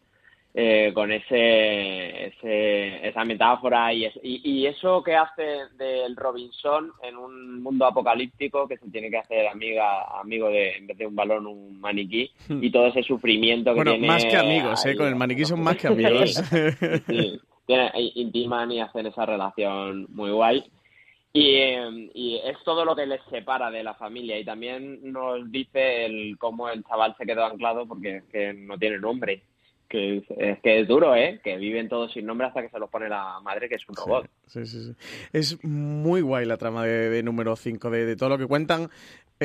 eh, con ese, ese, esa metáfora y, es- y, y eso que hace del Robinson en un mundo apocalíptico que se tiene que hacer amiga, amigo de, en vez de un balón, un maniquí, y todo ese sufrimiento que Bueno, tiene. más que amigos, ¿eh? Con el maniquí son más que amigos. Sí, tiene- intiman y hacen esa relación muy guay. Y, eh, y es todo lo que les separa de la familia. Y también nos dice el cómo el chaval se quedó anclado porque que no tiene nombre. Que es, que es duro, ¿eh? Que viven todos sin nombre hasta que se los pone la madre, que es un robot. Sí, sí, sí. Es muy guay la trama de, de número 5, de, de todo lo que cuentan.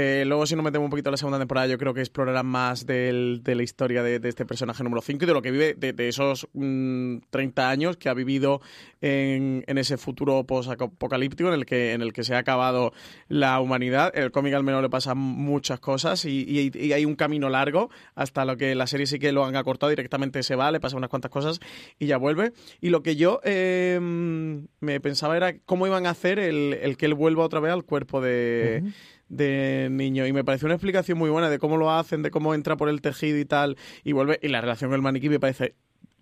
Eh, luego, si nos metemos un poquito en la segunda temporada, yo creo que explorarán más de la historia de, este personaje número 5 y de lo que vive de, esos mm, 30 años que ha vivido en, ese futuro post-apocalíptico en el, que, en el que se ha acabado la humanidad. El cómic al menos le pasan muchas cosas y, hay un camino largo hasta lo que la serie sí que lo han acortado directamente se va, le pasa unas cuantas cosas y ya vuelve. Y lo que yo eh, me pensaba era cómo iban a hacer el que él vuelva otra vez al cuerpo de, de niño. Y me pareció una explicación muy buena de cómo lo hacen, de cómo entra por el tejido y tal, y vuelve. Y la relación con el maniquí me parece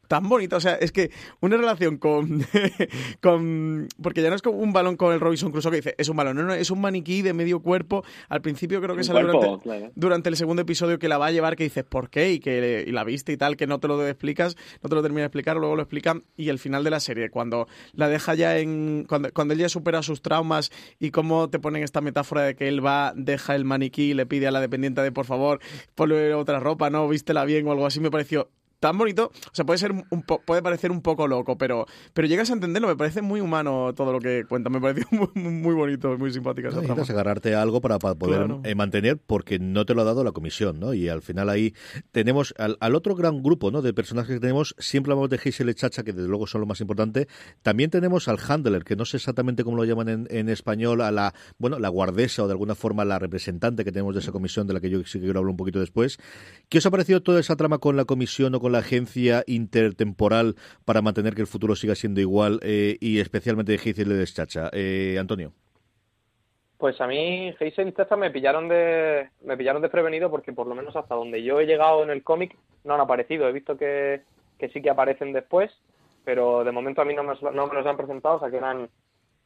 tan bonita. O sea, es que una relación con. con porque ya no es como un balón con el Robinson Crusoe que dice, es un balón, no, no, es un maniquí de medio cuerpo. Al principio creo que sale durante, claro. durante el segundo episodio que la va a llevar, que dices, ¿por qué? Y que y la viste y tal, que no te lo explicas, no te lo termina de explicar, luego lo explican. Y el final de la serie, cuando la deja ya en. Cuando, cuando él ya supera sus traumas y cómo te ponen esta metáfora de que él va, deja el maniquí y le pide a la dependiente de por favor, ponle otra ropa, ¿no? Vístela bien o algo así, me pareció tan bonito. O sea, puede ser un po- puede parecer un poco loco, pero, pero llegas a entenderlo. Me parece muy humano todo lo que cuenta. Me pareció muy, muy bonito, muy simpática esa trama. Necesitas agarrarte a algo para, para poder Claro. eh, mantener, porque no te lo ha dado la comisión, ¿no? Y al final ahí tenemos al, al otro gran grupo, ¿no? De personajes que tenemos. Siempre hablamos de Hazel y Chacha, que desde luego son lo más importante. También tenemos al handler, que no sé exactamente cómo lo llaman en, en español, a la, bueno, la guardesa o de alguna forma la representante que tenemos de esa comisión, de la que yo sí que quiero hablar un poquito después. ¿Qué os ha parecido toda esa trama con la comisión o con la agencia intertemporal para mantener que el futuro siga siendo igual eh, y especialmente de Hazel y de Chacha? Eh, Antonio. Pues a mí Hazel y Chacha me pillaron de me pillaron desprevenido porque por lo menos hasta donde yo he llegado en el cómic no han aparecido. He visto que, que sí que aparecen después, pero de momento a mí no me, no me los han presentado, o sea que eran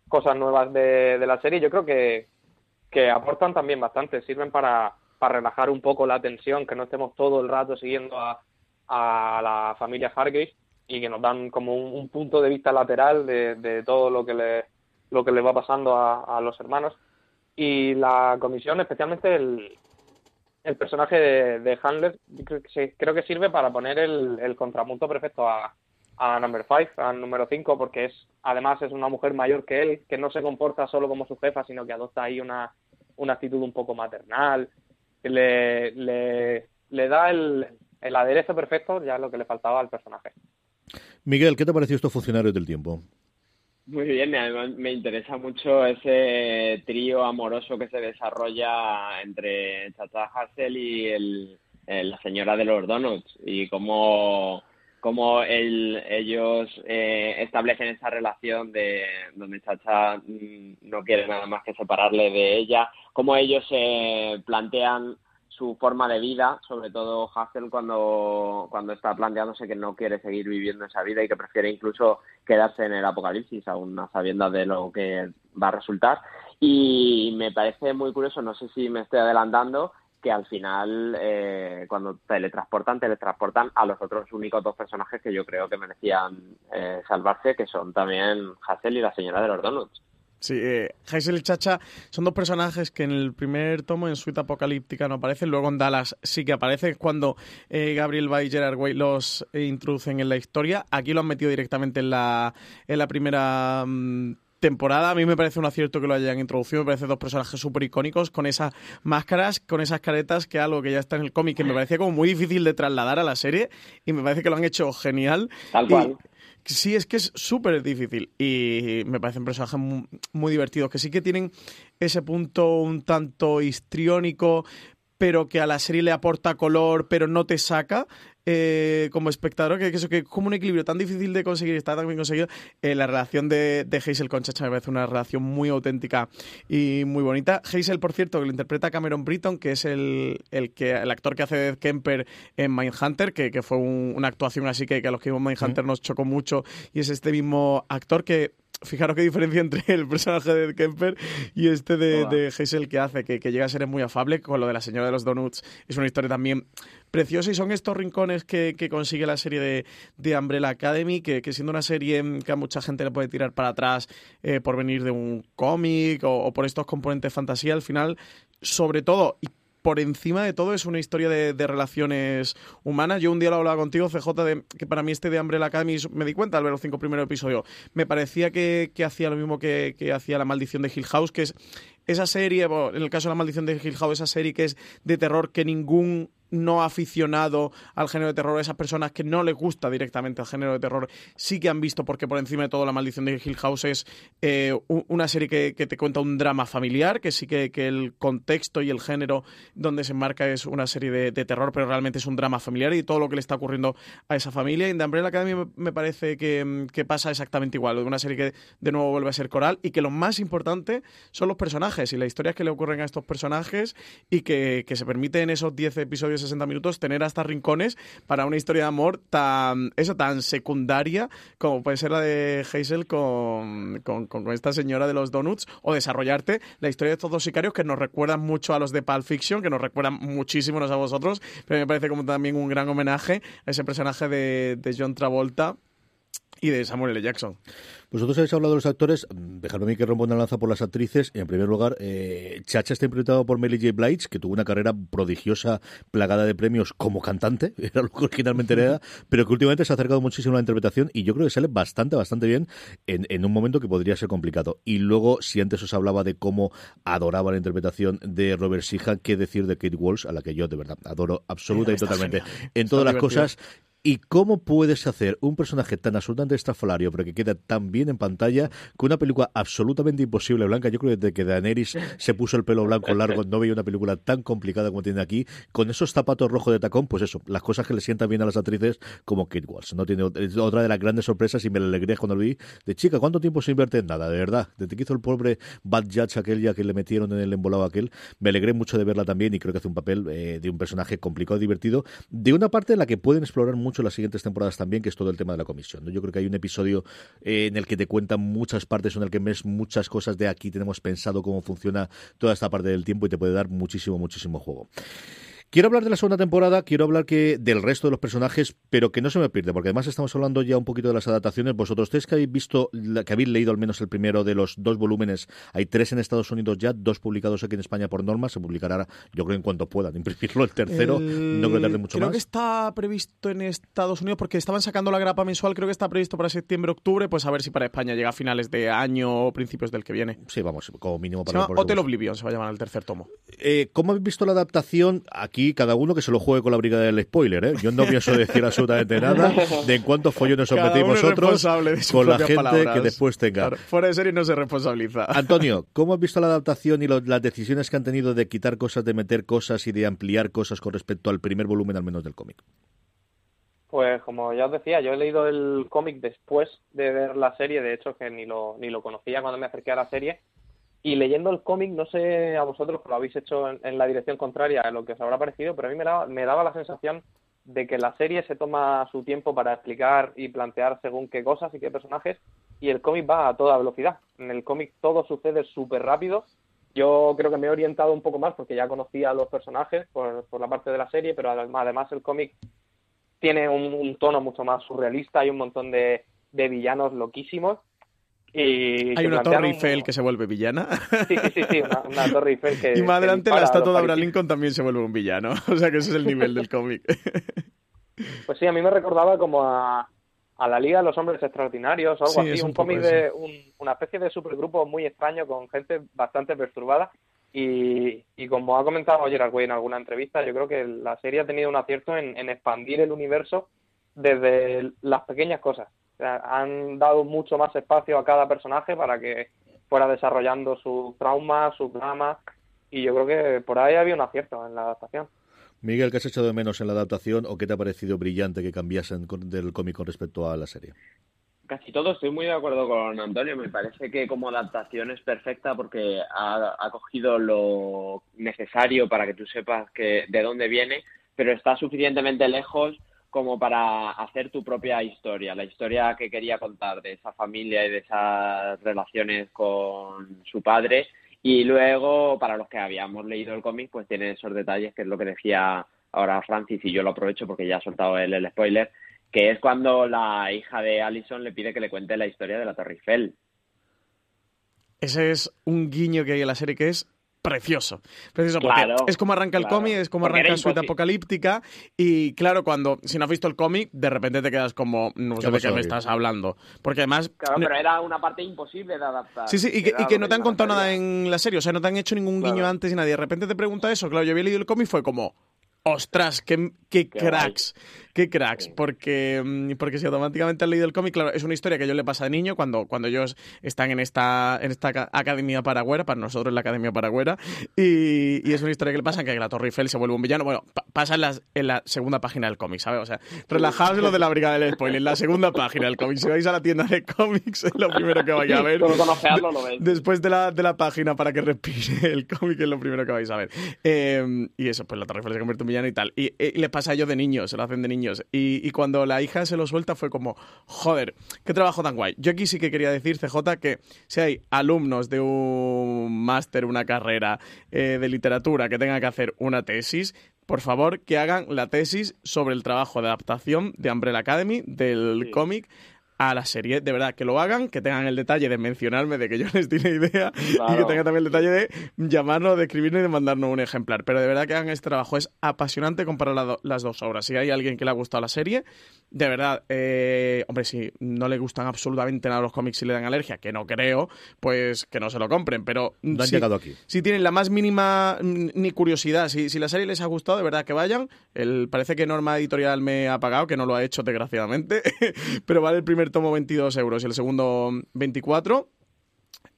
cosas nuevas de, de la serie. Yo creo que, que aportan también bastante, sirven para, para relajar un poco la tensión, que no estemos todo el rato siguiendo a, a la familia Hargreaves y que nos dan como un, un punto de vista lateral de, todo lo que le, lo que le va pasando a, a los hermanos. Y la comisión, especialmente el, el personaje de, Handler, creo que, sirve para poner el, el contrapunto perfecto a, a Number 5, al número 5, porque es además es una mujer mayor que él, que no se comporta solo como su jefa, sino que adopta ahí una, una actitud un poco maternal, le, le, le da el, el aderezo perfecto, ya lo que le faltaba al personaje. Miguel, ¿qué te pareció estos funcionarios del tiempo? Muy bien, además me interesa mucho ese trío amoroso que se desarrolla entre Chacha Hassel y el, la señora de los donuts y cómo, cómo el- ellos eh, establecen esa relación de donde Chacha mm, no quiere nada más que separarle de ella, cómo ellos se plantean su forma de vida, sobre todo Hassel cuando, cuando está planteándose que no quiere seguir viviendo esa vida y que prefiere incluso quedarse en el apocalipsis, aún a sabiendas de lo que va a resultar. Y me parece muy curioso, no sé si me estoy adelantando, que al final, eh, cuando teletransportan, teletransportan a los otros únicos dos personajes que yo creo que merecían eh, salvarse, que son también Hassel y la señora de los donuts. Sí, eh, Hazel y Chacha son dos personajes que en el primer tomo en Suite Apocalíptica no aparecen, luego en Dallas sí que aparece cuando eh, Gabriel Bay y Gerard Way los eh, introducen en la historia. Aquí lo han metido directamente en la, en la primera mm, temporada. A mí me parece un acierto que lo hayan introducido, me parece dos personajes súper icónicos con esas máscaras, con esas caretas, que algo que ya está en el cómic que me parecía como muy difícil de trasladar a la serie y me parece que lo han hecho genial. Tal cual. Sí, es que es súper difícil y me parecen personajes mu- muy, divertidos, que sí que tienen ese punto un tanto histriónico, pero que a la serie le aporta color, pero no te saca eh, como espectador, que, que eso que es como un equilibrio tan difícil de conseguir y está tan bien conseguido. Eh, la relación de, de Hazel con Chacha me parece una relación muy auténtica y muy bonita. Hazel, por cierto, que lo interpreta Cameron Britton, que es el, el, que, el actor que hace de Kemper en Mindhunter, que, que fue un- una actuación así que, que a los que vimos Mindhunter nos chocó mucho y es este mismo actor que Fijaros qué diferencia entre el personaje de Ed Kemper y este de, de Hazel que hace, que, que llega a ser muy afable con lo de la señora de los donuts. Es una historia también preciosa y son estos rincones que, que consigue la serie de, de Umbrella Academy, que, que siendo una serie que a mucha gente le puede tirar para atrás eh, por venir de un cómic o, o por estos componentes fantasía, al final, sobre todo, y por encima de todo es una historia de, relaciones humanas. Yo un día lo hablaba contigo, CJ, de que para mí este de Umbrella Academy, me di cuenta al ver los cinco primeros episodios, me parecía que, hacía lo mismo que, que hacía La Maldición de Hill House, que es esa serie, en el caso de La Maldición de Hill House, esa serie que es de terror que ningún no aficionado al género de terror, esas personas que no les gusta directamente el género de terror, sí que han visto, porque por encima de todo La Maldición de Hill House es eh, una serie que, que te cuenta un drama familiar, que sí que, que el contexto y el género donde se enmarca es una serie de, terror, pero realmente es un drama familiar y todo lo que le está ocurriendo a esa familia. En The Umbrella Academy me, parece que, que pasa exactamente igual, una serie que de nuevo vuelve a ser coral y que lo más importante son los personajes y las historias que le ocurren a estos personajes y que, que se permite en esos 10 episodios 60 minutos, tener hasta rincones para una historia de amor tan, eso, tan secundaria como puede ser la de Hazel con, con, con- esta señora de los donuts, o desarrollarte la historia de estos dos sicarios que nos recuerdan mucho a los de Pulp Fiction, que nos recuerdan muchísimo a vosotros, pero me parece como también un gran homenaje a ese personaje de, de John Travolta y de Samuel L. Jackson. Vosotros habéis hablado de los actores, mm, dejadme a mí que rompa una lanza por las actrices. En primer lugar, eh, Chacha está interpretado por Melly J. Blige, que tuvo una carrera prodigiosa, plagada de premios como cantante, era lo que originalmente era, pero que últimamente se ha acercado muchísimo a la interpretación y yo creo que sale bastante, bastante bien en, en un momento que podría ser complicado. Y luego, si antes os hablaba de cómo adoraba la interpretación de Robert Sheehan, qué decir de Kate Walsh, a la que yo de verdad adoro absoluta y totalmente genial. en Está todas las cosas. ¿Y cómo puedes hacer un personaje tan absolutamente estrafalario, pero que queda tan bien en pantalla, con una película absolutamente imposible blanca? Yo creo que desde que Daenerys se puso el pelo blanco largo, no veía una película tan complicada como tiene aquí, con esos zapatos rojos de tacón, pues eso, las cosas que le sientan bien a las actrices, como Kate Walsh. No tiene otra de las grandes sorpresas y me la alegré cuando lo vi. De chica, ¿cuánto tiempo se invierte en nada? De verdad. Desde que hizo el pobre Bad Judge aquel ya que le metieron en el embolado aquel, me alegré mucho de verla también y creo que hace un papel eh, de un personaje complicado divertido, de una parte en la que pueden explorar mucho las siguientes temporadas también, que es todo el tema de la comisión. Yo creo que hay un episodio eh, en el que te cuentan muchas partes, en el que ves muchas cosas de aquí tenemos pensado cómo funciona toda esta parte del tiempo y te puede dar muchísimo, muchísimo juego. Quiero hablar de la segunda temporada, quiero hablar que del resto de los personajes, pero que no se me pierde, porque además estamos hablando ya un poquito de las adaptaciones. Vosotros tres que habéis visto, que habéis leído al menos el primero de los dos volúmenes, hay tres en Estados Unidos ya, dos publicados aquí en España por norma, se publicará, yo creo en cuanto puedan imprimirlo el tercero, El- no creo que tarde mucho creo más. que está previsto en Estados Unidos porque estaban sacando la grapa mensual, creo que está previsto para septiembre-octubre, pues a ver si para España llega a finales de año o principios del que viene. Sí, vamos, como mínimo Se para llama por Hotel. Oblivion, se va a llamar el tercer tomo. Eh, ¿Cómo habéis visto la adaptación? Aquí cada uno que se lo juegue con la brigada del spoiler, ¿eh? Yo no pienso decir absolutamente nada de en cuántos follones os Cada metéis uno es vosotros responsable de sus con la gente palabras. que después tenga. Claro, fuera de serie no se responsabiliza. Antonio, ¿cómo has visto la adaptación y lo- las decisiones que han tenido de quitar cosas, de meter cosas y de ampliar cosas con respecto al primer volumen al menos del cómic? Pues como ya os decía, yo he leído el cómic después de ver la serie, de hecho que ni lo, ni lo conocía cuando me acerqué a la serie, y leyendo el cómic, no sé a vosotros que lo habéis hecho en, la dirección contraria a lo que os habrá parecido, pero a mí me daba, me daba la sensación de que la serie se toma su tiempo para explicar y plantear según qué cosas y qué personajes, y el cómic va a toda velocidad. En el cómic todo sucede súper rápido. Yo creo que me he orientado un poco más porque ya conocía a los personajes por, por la parte de la serie, pero además, además el cómic tiene un, un tono mucho más surrealista, hay un montón de, de villanos loquísimos. Y Hay que una Torre un- Eiffel que se vuelve villana. Sí, sí, sí, sí, una, una Torre Eiffel que. y más adelante la estatua de Abraham. Lincoln también se vuelve un villano. O sea que ese es el nivel del cómic. Pues sí, a mí me recordaba como a, a la Liga de los Hombres Extraordinarios o algo Sí, así, un un, cómic de un- una especie de supergrupo muy extraño con gente bastante perturbada. Y, y como ha comentado Gerard Way en alguna entrevista, yo creo que la serie ha tenido un acierto en, en expandir el universo desde las pequeñas cosas. Han dado mucho más espacio a cada personaje para que fuera desarrollando sus traumas, sus dramas. Y yo creo que por ahí había un acierto en la adaptación. Miguel, ¿qué has echado de menos en la adaptación o qué te ha parecido brillante que cambiasen del cómic con respecto a la serie? Casi todo, estoy muy de acuerdo con Antonio. Me parece que como adaptación es perfecta porque ha, ha cogido lo necesario para que tú sepas que de dónde viene, pero está suficientemente lejos como para hacer tu propia historia, la historia que quería contar de esa familia y de esas relaciones con su padre. Y luego, para los que habíamos leído el cómic, pues tiene esos detalles, que es lo que decía ahora Francis, y yo lo aprovecho porque ya ha soltado él el spoiler, que es cuando la hija de Allison le pide que le cuente la historia de la Torre Eiffel. Ese es un guiño que hay en la serie que es precioso. Precioso porque Claro, es como arranca el claro. cómic, es como Porque arranca imposi- Apocalíptica y claro, cuando si no has visto el cómic, de repente te quedas como no ¿Qué sé de qué me estás hablando. Porque además Claro, pero era una parte imposible de adaptar. Sí, sí, y que, y no te han contado nada en la serie, o sea, no te han hecho ningún guiño antes y nadie. De repente te pregunta eso, claro, yo había leído el cómic y fue como, ostras, qué, qué Qué cracks, qué cracks, porque, mm, porque si automáticamente has leído el cómic, claro, es una historia que yo le pasa de niño cuando, cuando ellos están en esta, en esta ca- academia paragüera, para nosotros es la academia paragüera, y, y es una historia que le pasa que la Torre Eiffel se vuelve un villano. Bueno, pa- pasa en la, en la segunda página del cómic, ¿sabes? O sea, relajaos en lo de la brigada del spoiler, en la segunda página del cómic. Si vais a la tienda de cómics, es lo primero que vais a ver. Después de la, de la página para que respire el cómic es lo primero que vais a ver. Eh, y eso, pues la Torre Eiffel se convierte en villano y tal. Y, y les pasa a ellos de niños, se lo hacen de niños. Y, y cuando la hija se lo suelta fue como, joder, qué trabajo tan guay. Yo aquí sí que quería decir, CJ, que si hay alumnos de un máster, una carrera eh, de literatura que tengan que hacer una tesis, por favor, que hagan la tesis sobre el trabajo de adaptación de Umbrella Academy, del cómic, a la serie. De verdad, que lo hagan, que tengan el detalle de mencionarme de que yo les di la idea y que tengan también el detalle de llamarnos, de escribirnos y de mandarnos un ejemplar. Pero de verdad que hagan este trabajo. Es apasionante comparar la do- las dos obras. Si hay alguien que le ha gustado la serie, de verdad, eh, hombre, si no le gustan absolutamente nada los cómics y le dan alergia, que no creo, pues que no se lo compren. Pero No han si- llegado aquí. si tienen la más mínima ni curiosidad, si, si la serie les ha gustado, de verdad que vayan. El, parece que Norma Editorial me ha pagado, que no lo ha hecho desgraciadamente, pero vale el primer tomo 22 euros y el segundo 24.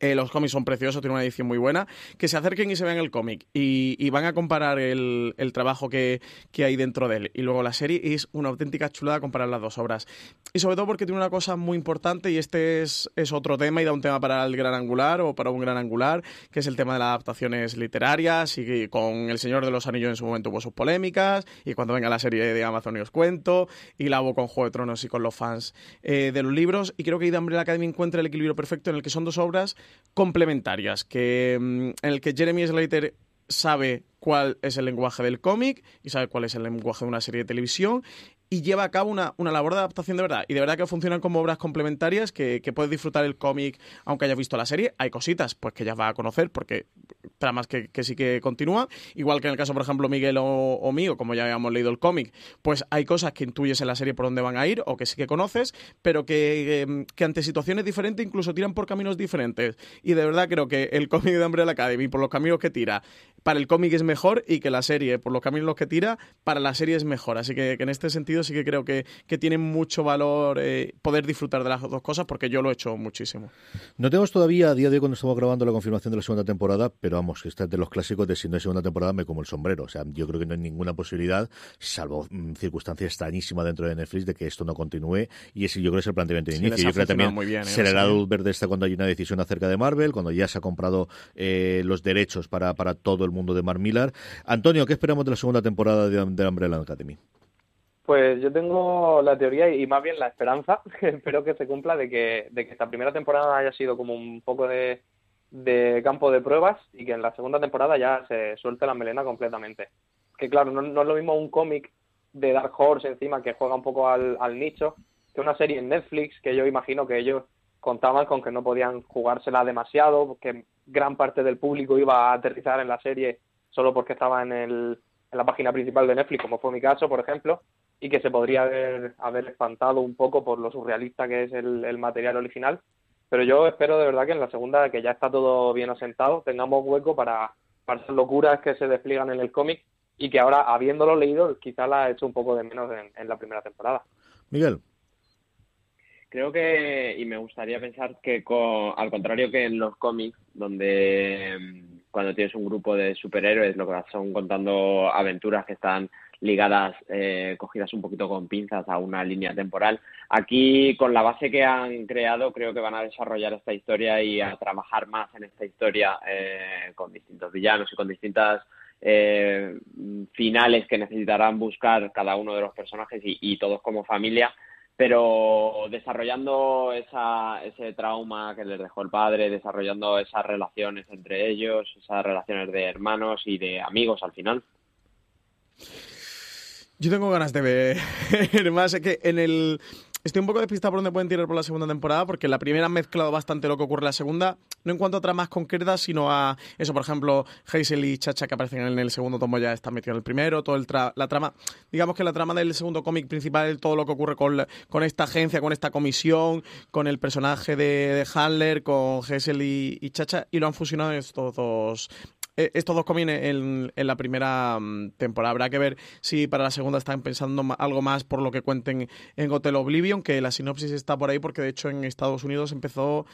Eh, los cómics son preciosos, tienen una edición muy buena. Que se acerquen y se vean el cómic y, y van a comparar el, el trabajo que, que hay dentro de él. Y luego la serie es una auténtica chulada comparar las dos obras. Y sobre todo porque tiene una cosa muy importante y este es, es otro tema y da un tema para el gran angular o para un gran angular, que es el tema de las adaptaciones literarias y con El Señor de los Anillos en su momento hubo sus polémicas y cuando venga la serie de Amazon y os cuento y la hubo con Juego de Tronos y con los fans eh, de los libros y creo que The Umbrella Academy encuentra el equilibrio perfecto en el que son dos obras complementarias, que mm, en el que Jeremy Slater sabe cuál es el lenguaje del cómic y sabe cuál es el lenguaje de una serie de televisión y lleva a cabo una, una labor de adaptación de verdad. Y de verdad que funcionan como obras complementarias que, puedes disfrutar el cómic aunque hayas visto la serie. Hay cositas pues que ya vas a conocer porque tramas que, que sí que continúan. Igual que en el caso, por ejemplo, Miguel o, mío, como ya habíamos leído el cómic, pues hay cosas que intuyes en la serie por dónde van a ir o que sí que conoces, pero que, eh, que ante situaciones diferentes incluso tiran por caminos diferentes. Y de verdad creo que el cómic de Umbrella Academy, por los caminos que tira, para el cómic es mejor y que la serie, por los caminos que tira, para la serie es mejor. Así que en este sentido sí que creo que, que tiene mucho valor eh, poder disfrutar de las dos cosas porque yo lo he hecho muchísimo. No tenemos todavía a día de hoy cuando estamos grabando la confirmación de la segunda temporada, pero vamos, que esta es de los clásicos de si no hay segunda temporada me como el sombrero. O sea, yo creo que no hay ninguna posibilidad, salvo mm, circunstancia extrañísima dentro de Netflix, de que esto no continúe. Y ese yo creo que es el planteamiento de Sí, inicio. Yo creo también muy bien, ¿eh? se le la luz verde esta cuando hay una decisión acerca de Marvel, cuando ya se ha comprado eh, los derechos para, para todo el mundo de Mark Millar. Antonio, ¿qué esperamos de la segunda temporada de, de Umbrella Academy? Pues yo tengo la teoría y más bien la esperanza, que espero que se cumpla, de que, de que esta primera temporada haya sido como un poco de, campo de pruebas y que en la segunda temporada ya se suelte la melena completamente. Que claro, no, no es lo mismo un cómic de Dark Horse encima que juega un poco al, al nicho que una serie en Netflix que yo imagino que ellos contaban con que no podían jugársela demasiado, que gran parte del público iba a aterrizar en la serie solo porque estaba en, el, en la página principal de Netflix, como fue mi caso, por ejemplo, y que se podría haber, haber espantado un poco por lo surrealista que es el, el material original. Pero yo espero de verdad que en la segunda, que ya está todo bien asentado, tengamos hueco para, para esas locuras que se despliegan en el cómic y que ahora, habiéndolo leído, quizá la he hecho un poco de menos en, en la primera temporada. Miguel. Creo que, y me gustaría pensar que con- al contrario que en los cómics, donde mm, cuando tienes un grupo de superhéroes, lo que son contando aventuras que están ligadas, eh, cogidas un poquito con pinzas a una línea temporal, aquí con la base que han creado, creo que van a desarrollar esta historia y a trabajar más en esta historia eh, con distintos villanos y con distintas eh, finales que necesitarán buscar cada uno de los personajes y, y todos como familia pero desarrollando esa, ese trauma que les dejó el padre, desarrollando esas relaciones entre ellos, esas relaciones de hermanos y de amigos al final. Yo tengo ganas de ver más. Es que en el. Estoy un poco despistado por dónde pueden tirar por la segunda temporada, porque la primera han mezclado bastante lo que ocurre en la segunda, no en cuanto a tramas concretas, sino a eso, por ejemplo, Hazel y Chacha que aparecen en el segundo tomo ya están metidos en el primero, todo el tra- la trama, digamos que la trama del segundo cómic principal, todo lo que ocurre con, con esta agencia, con esta comisión, con el personaje de, de Handler, con Hazel y, y Chacha, y lo han fusionado en estos dos estos dos comen en, en la primera mm, temporada. Habrá que ver si para la segunda están pensando algo más por lo que cuenten en Hotel Oblivion, que la sinopsis está por ahí porque de hecho en Estados Unidos empezó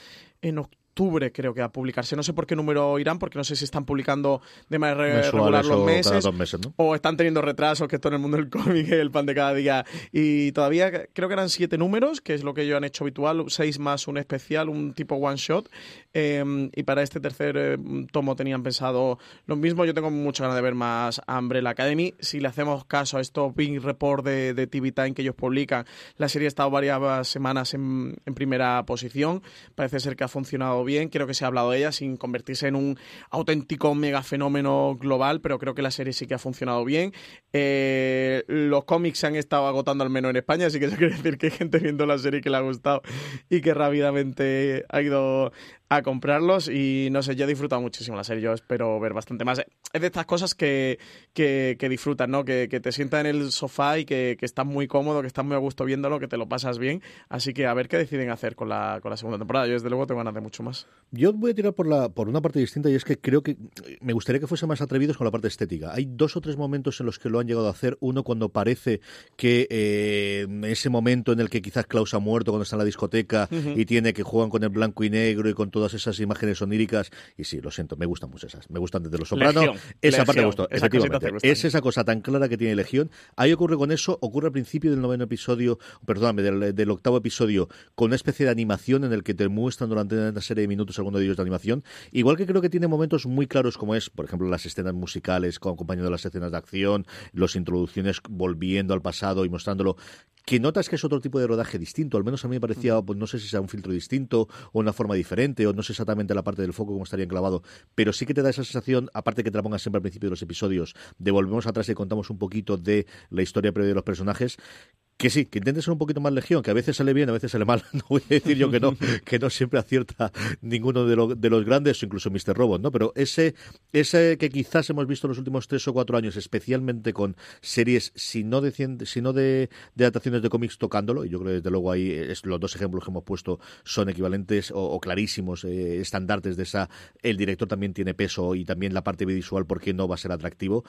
en octubre octubre, creo que a publicarse. No sé por qué número irán, porque no sé si están publicando de manera Mensuales regular los meses. meses, ¿no? O están teniendo retrasos, que esto en el mundo del cómic es el pan de cada día. Y todavía creo que eran siete números, que es lo que ellos han hecho habitual, seis más un especial, un tipo one shot. Eh, y para este tercer eh, tomo tenían pensado lo mismo. Yo tengo mucha ganas de ver más Umbrella Academy. Si le hacemos caso a estos Big Report de, de TV Time que ellos publican, la serie ha estado varias semanas en, en primera posición. Parece ser que ha funcionado bien. Creo que se ha hablado de ella sin convertirse en un auténtico mega fenómeno global, pero creo que la serie sí que ha funcionado bien. Eh, los cómics se han estado agotando al menos en España, así que eso quiere decir que hay gente viendo la serie que le ha gustado y que rápidamente ha ido a comprarlos y no sé, yo he disfrutado muchísimo la serie, yo espero ver bastante más. Es de estas cosas que, que, que disfrutas, ¿no? Que, que te sientas en el sofá y que, que estás muy cómodo, que estás muy a gusto viéndolo, que te lo pasas bien. Así que a ver qué deciden hacer con la, con la segunda temporada. Yo desde luego tengo ganas de mucho más. Yo voy a tirar por, la, por una parte distinta y es que creo que me gustaría que fuese más atrevidos con la parte estética. Hay dos o tres momentos en los que lo han llegado a hacer. Uno cuando parece que eh, ese momento en el que quizás Klaus ha muerto cuando está en la discoteca y tiene que juegan con el blanco y negro y con todas esas imágenes oníricas. Y sí, lo siento, me gustan mucho esas. Me gustan desde Los Sopranos. Legión, Esa parte me gustó, efectivamente. Es esa cosa tan clara que tiene Legión. Ahí ocurre con eso, ocurre al principio del noveno episodio, perdóname, del, del octavo episodio, con una especie de animación en el que te muestran durante una serie de minutos alguno de ellos de animación. Igual que creo que tiene momentos muy claros como es, por ejemplo, las escenas musicales acompañando las escenas de acción, las introducciones volviendo al pasado y mostrándolo que notas que es otro tipo de rodaje distinto, al menos a mí me parecía, pues no sé si sea un filtro distinto o una forma diferente o no sé exactamente la parte del foco cómo estaría enclavado, pero sí que te da esa sensación, aparte que te la pongas siempre al principio de los episodios, de volvemos atrás y contamos un poquito de la historia previa de los personajes, que sí, que intente ser un poquito más legión, que a veces sale bien, a veces sale mal. No voy a decir yo que no, que no siempre acierta ninguno de, lo- de los grandes, incluso Mr. Robot, ¿no? Pero ese, ese que quizás hemos visto en los últimos tres o cuatro años, especialmente con series, si no de, de, adaptaciones de cómics tocándolo, y yo creo que desde luego ahí es, los dos ejemplos que hemos puesto son equivalentes o, o clarísimos eh, estandartes de esa. El director también tiene peso y también la parte visual, porque no va a ser atractivo.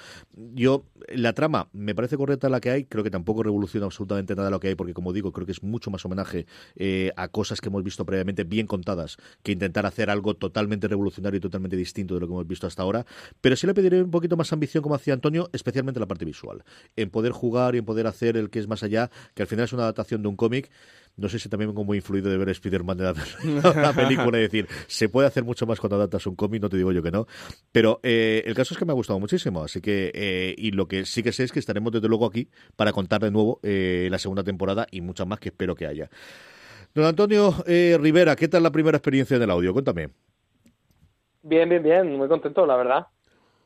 Yo, la trama me parece correcta la que hay, creo que tampoco revoluciona absolutamente nada lo que hay, porque como digo, creo que es mucho más homenaje eh, a cosas que hemos visto previamente bien contadas que intentar hacer algo totalmente revolucionario y totalmente distinto de lo que hemos visto hasta ahora. Pero sí le pediré un poquito más ambición, como hacía Antonio, especialmente la parte visual, en poder jugar y en poder hacer el que es más allá, que al final es una adaptación de un cómic. No sé si también vengo muy influido de ver Spider-Man de la, la película y decir, se puede hacer mucho más cuando adaptas un cómic, no te digo yo que no. Pero eh, el caso es que me ha gustado muchísimo, así que, eh, y lo que sí que sé es que estaremos desde luego aquí para contar de nuevo eh, la segunda temporada y muchas más que espero que haya. Don Antonio eh, Rivera, ¿qué tal la primera experiencia en el audio? Cuéntame. Bien, bien, bien, muy contento, la verdad.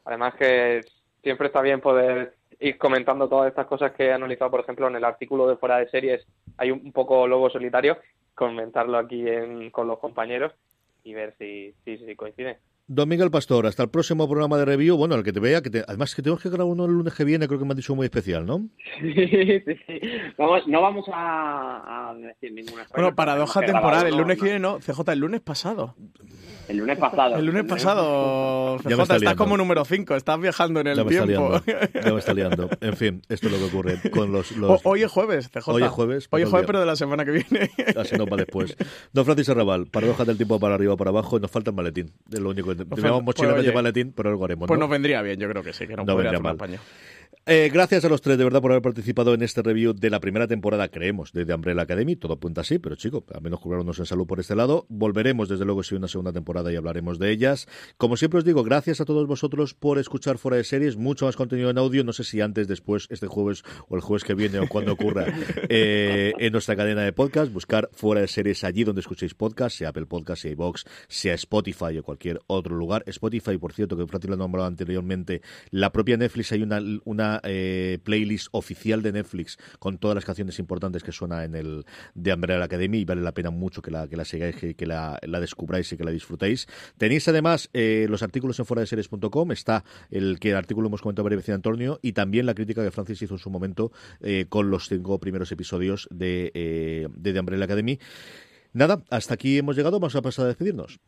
Además que siempre está bien poder ir comentando todas estas cosas que he analizado, por ejemplo, en el artículo de Fuera de Series hay un, poco lobo solitario, comentarlo aquí en- con los compañeros y ver si, si, si coinciden. Don Miguel Pastor, hasta el próximo programa de review. Bueno, el que te vea, que te- además que tenemos que grabar uno el lunes que viene, creo que me han dicho muy especial, ¿no? Sí, sí, sí. Vamos, no vamos a, a decir ninguna Bueno, paradoja temporal. El lunes que viene, no. CJ, el lunes pasado. El lunes pasado. El lunes pasado, Ya me CJ, está estás como número 5. Estás viajando en el Ya me está tiempo. liando. Ya me está liando. En fin, esto es lo que ocurre con los... los- O- hoy es jueves, CJ. Hoy es jueves. Hoy es otro jueves, pero de la semana que viene. Así no va después. Don Francis Arrabal, paradoja del tiempo para arriba o para abajo, nos falta el maletín. Es lo único que Pues, tenemos mochila pues, de maletín, pero algo haremos. Pues ¿no? nos vendría bien, yo creo que sí, que No podría vendría mal. apaño. Eh, gracias a los tres, de verdad, por haber participado en este review de la primera temporada, creemos, de The Umbrella Academy. Todo apunta así, pero chico, al menos curarnos en salud por este lado. Volveremos, desde luego, si hay una segunda temporada y hablaremos de ellas. Como siempre os digo, gracias a todos vosotros por escuchar Fuera de Series. Mucho más contenido en audio. No sé si antes, después, este jueves o el jueves que viene o cuando ocurra eh, en nuestra cadena de podcast. Buscar Fuera de Series allí donde escuchéis podcast, sea Apple Podcast, sea iVoox, sea Spotify o cualquier otro lugar. Spotify, por cierto, que Francis lo ha nombrado anteriormente, la propia Netflix hay una, una eh, playlist oficial de Netflix con todas las canciones importantes que suena en el de Umbrella Academy y vale la pena mucho que la, que la sigáis, que, que la, descubráis y que la disfrutéis. Tenéis además eh, los artículos en foradeseries.com, está el que el artículo hemos comentado veces de Antonio y también la crítica que Francis hizo en su momento eh, con los cinco primeros episodios de, de The Umbrella Academy. Nada, hasta aquí hemos llegado, vamos a pasar a despedirnos.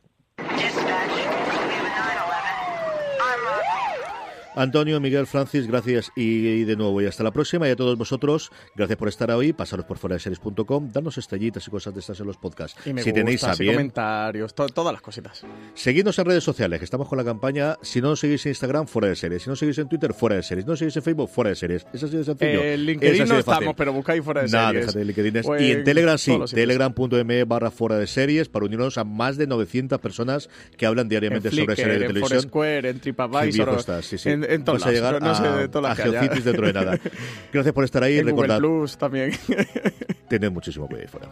Antonio, Miguel, Francis, gracias y, y de nuevo y hasta la próxima. Y a todos vosotros, gracias por estar ahí. Pasaros por fuera de series.com, darnos estrellitas y cosas de estas en los podcasts. Y me si tenéis a bien, comentarios, to- todas las cositas. Seguidnos en redes sociales, que estamos con la campaña. Si no nos seguís en Instagram, fuera de series. Si no seguís en Twitter, fuera de series. Si no seguís en Facebook, fuera de series. Es así de sencillo. En Es LinkedIn no fácil. estamos, pero buscáis fuera de Nada, series. déjate de LinkedIn. O y en Telegram sí, telegram.me barra fuera de series para unirnos a más de 900 personas que hablan En diariamente sobre Flickr, series de en televisión. Foursquare, en TripAdvisor, sí, sí. en, en a lados. llegar no sé, de a, todas a las. Geocities dentro de nada. Gracias por estar ahí. En Google Recordad, Plus también. tened muchísimo cuidado ahí fuera.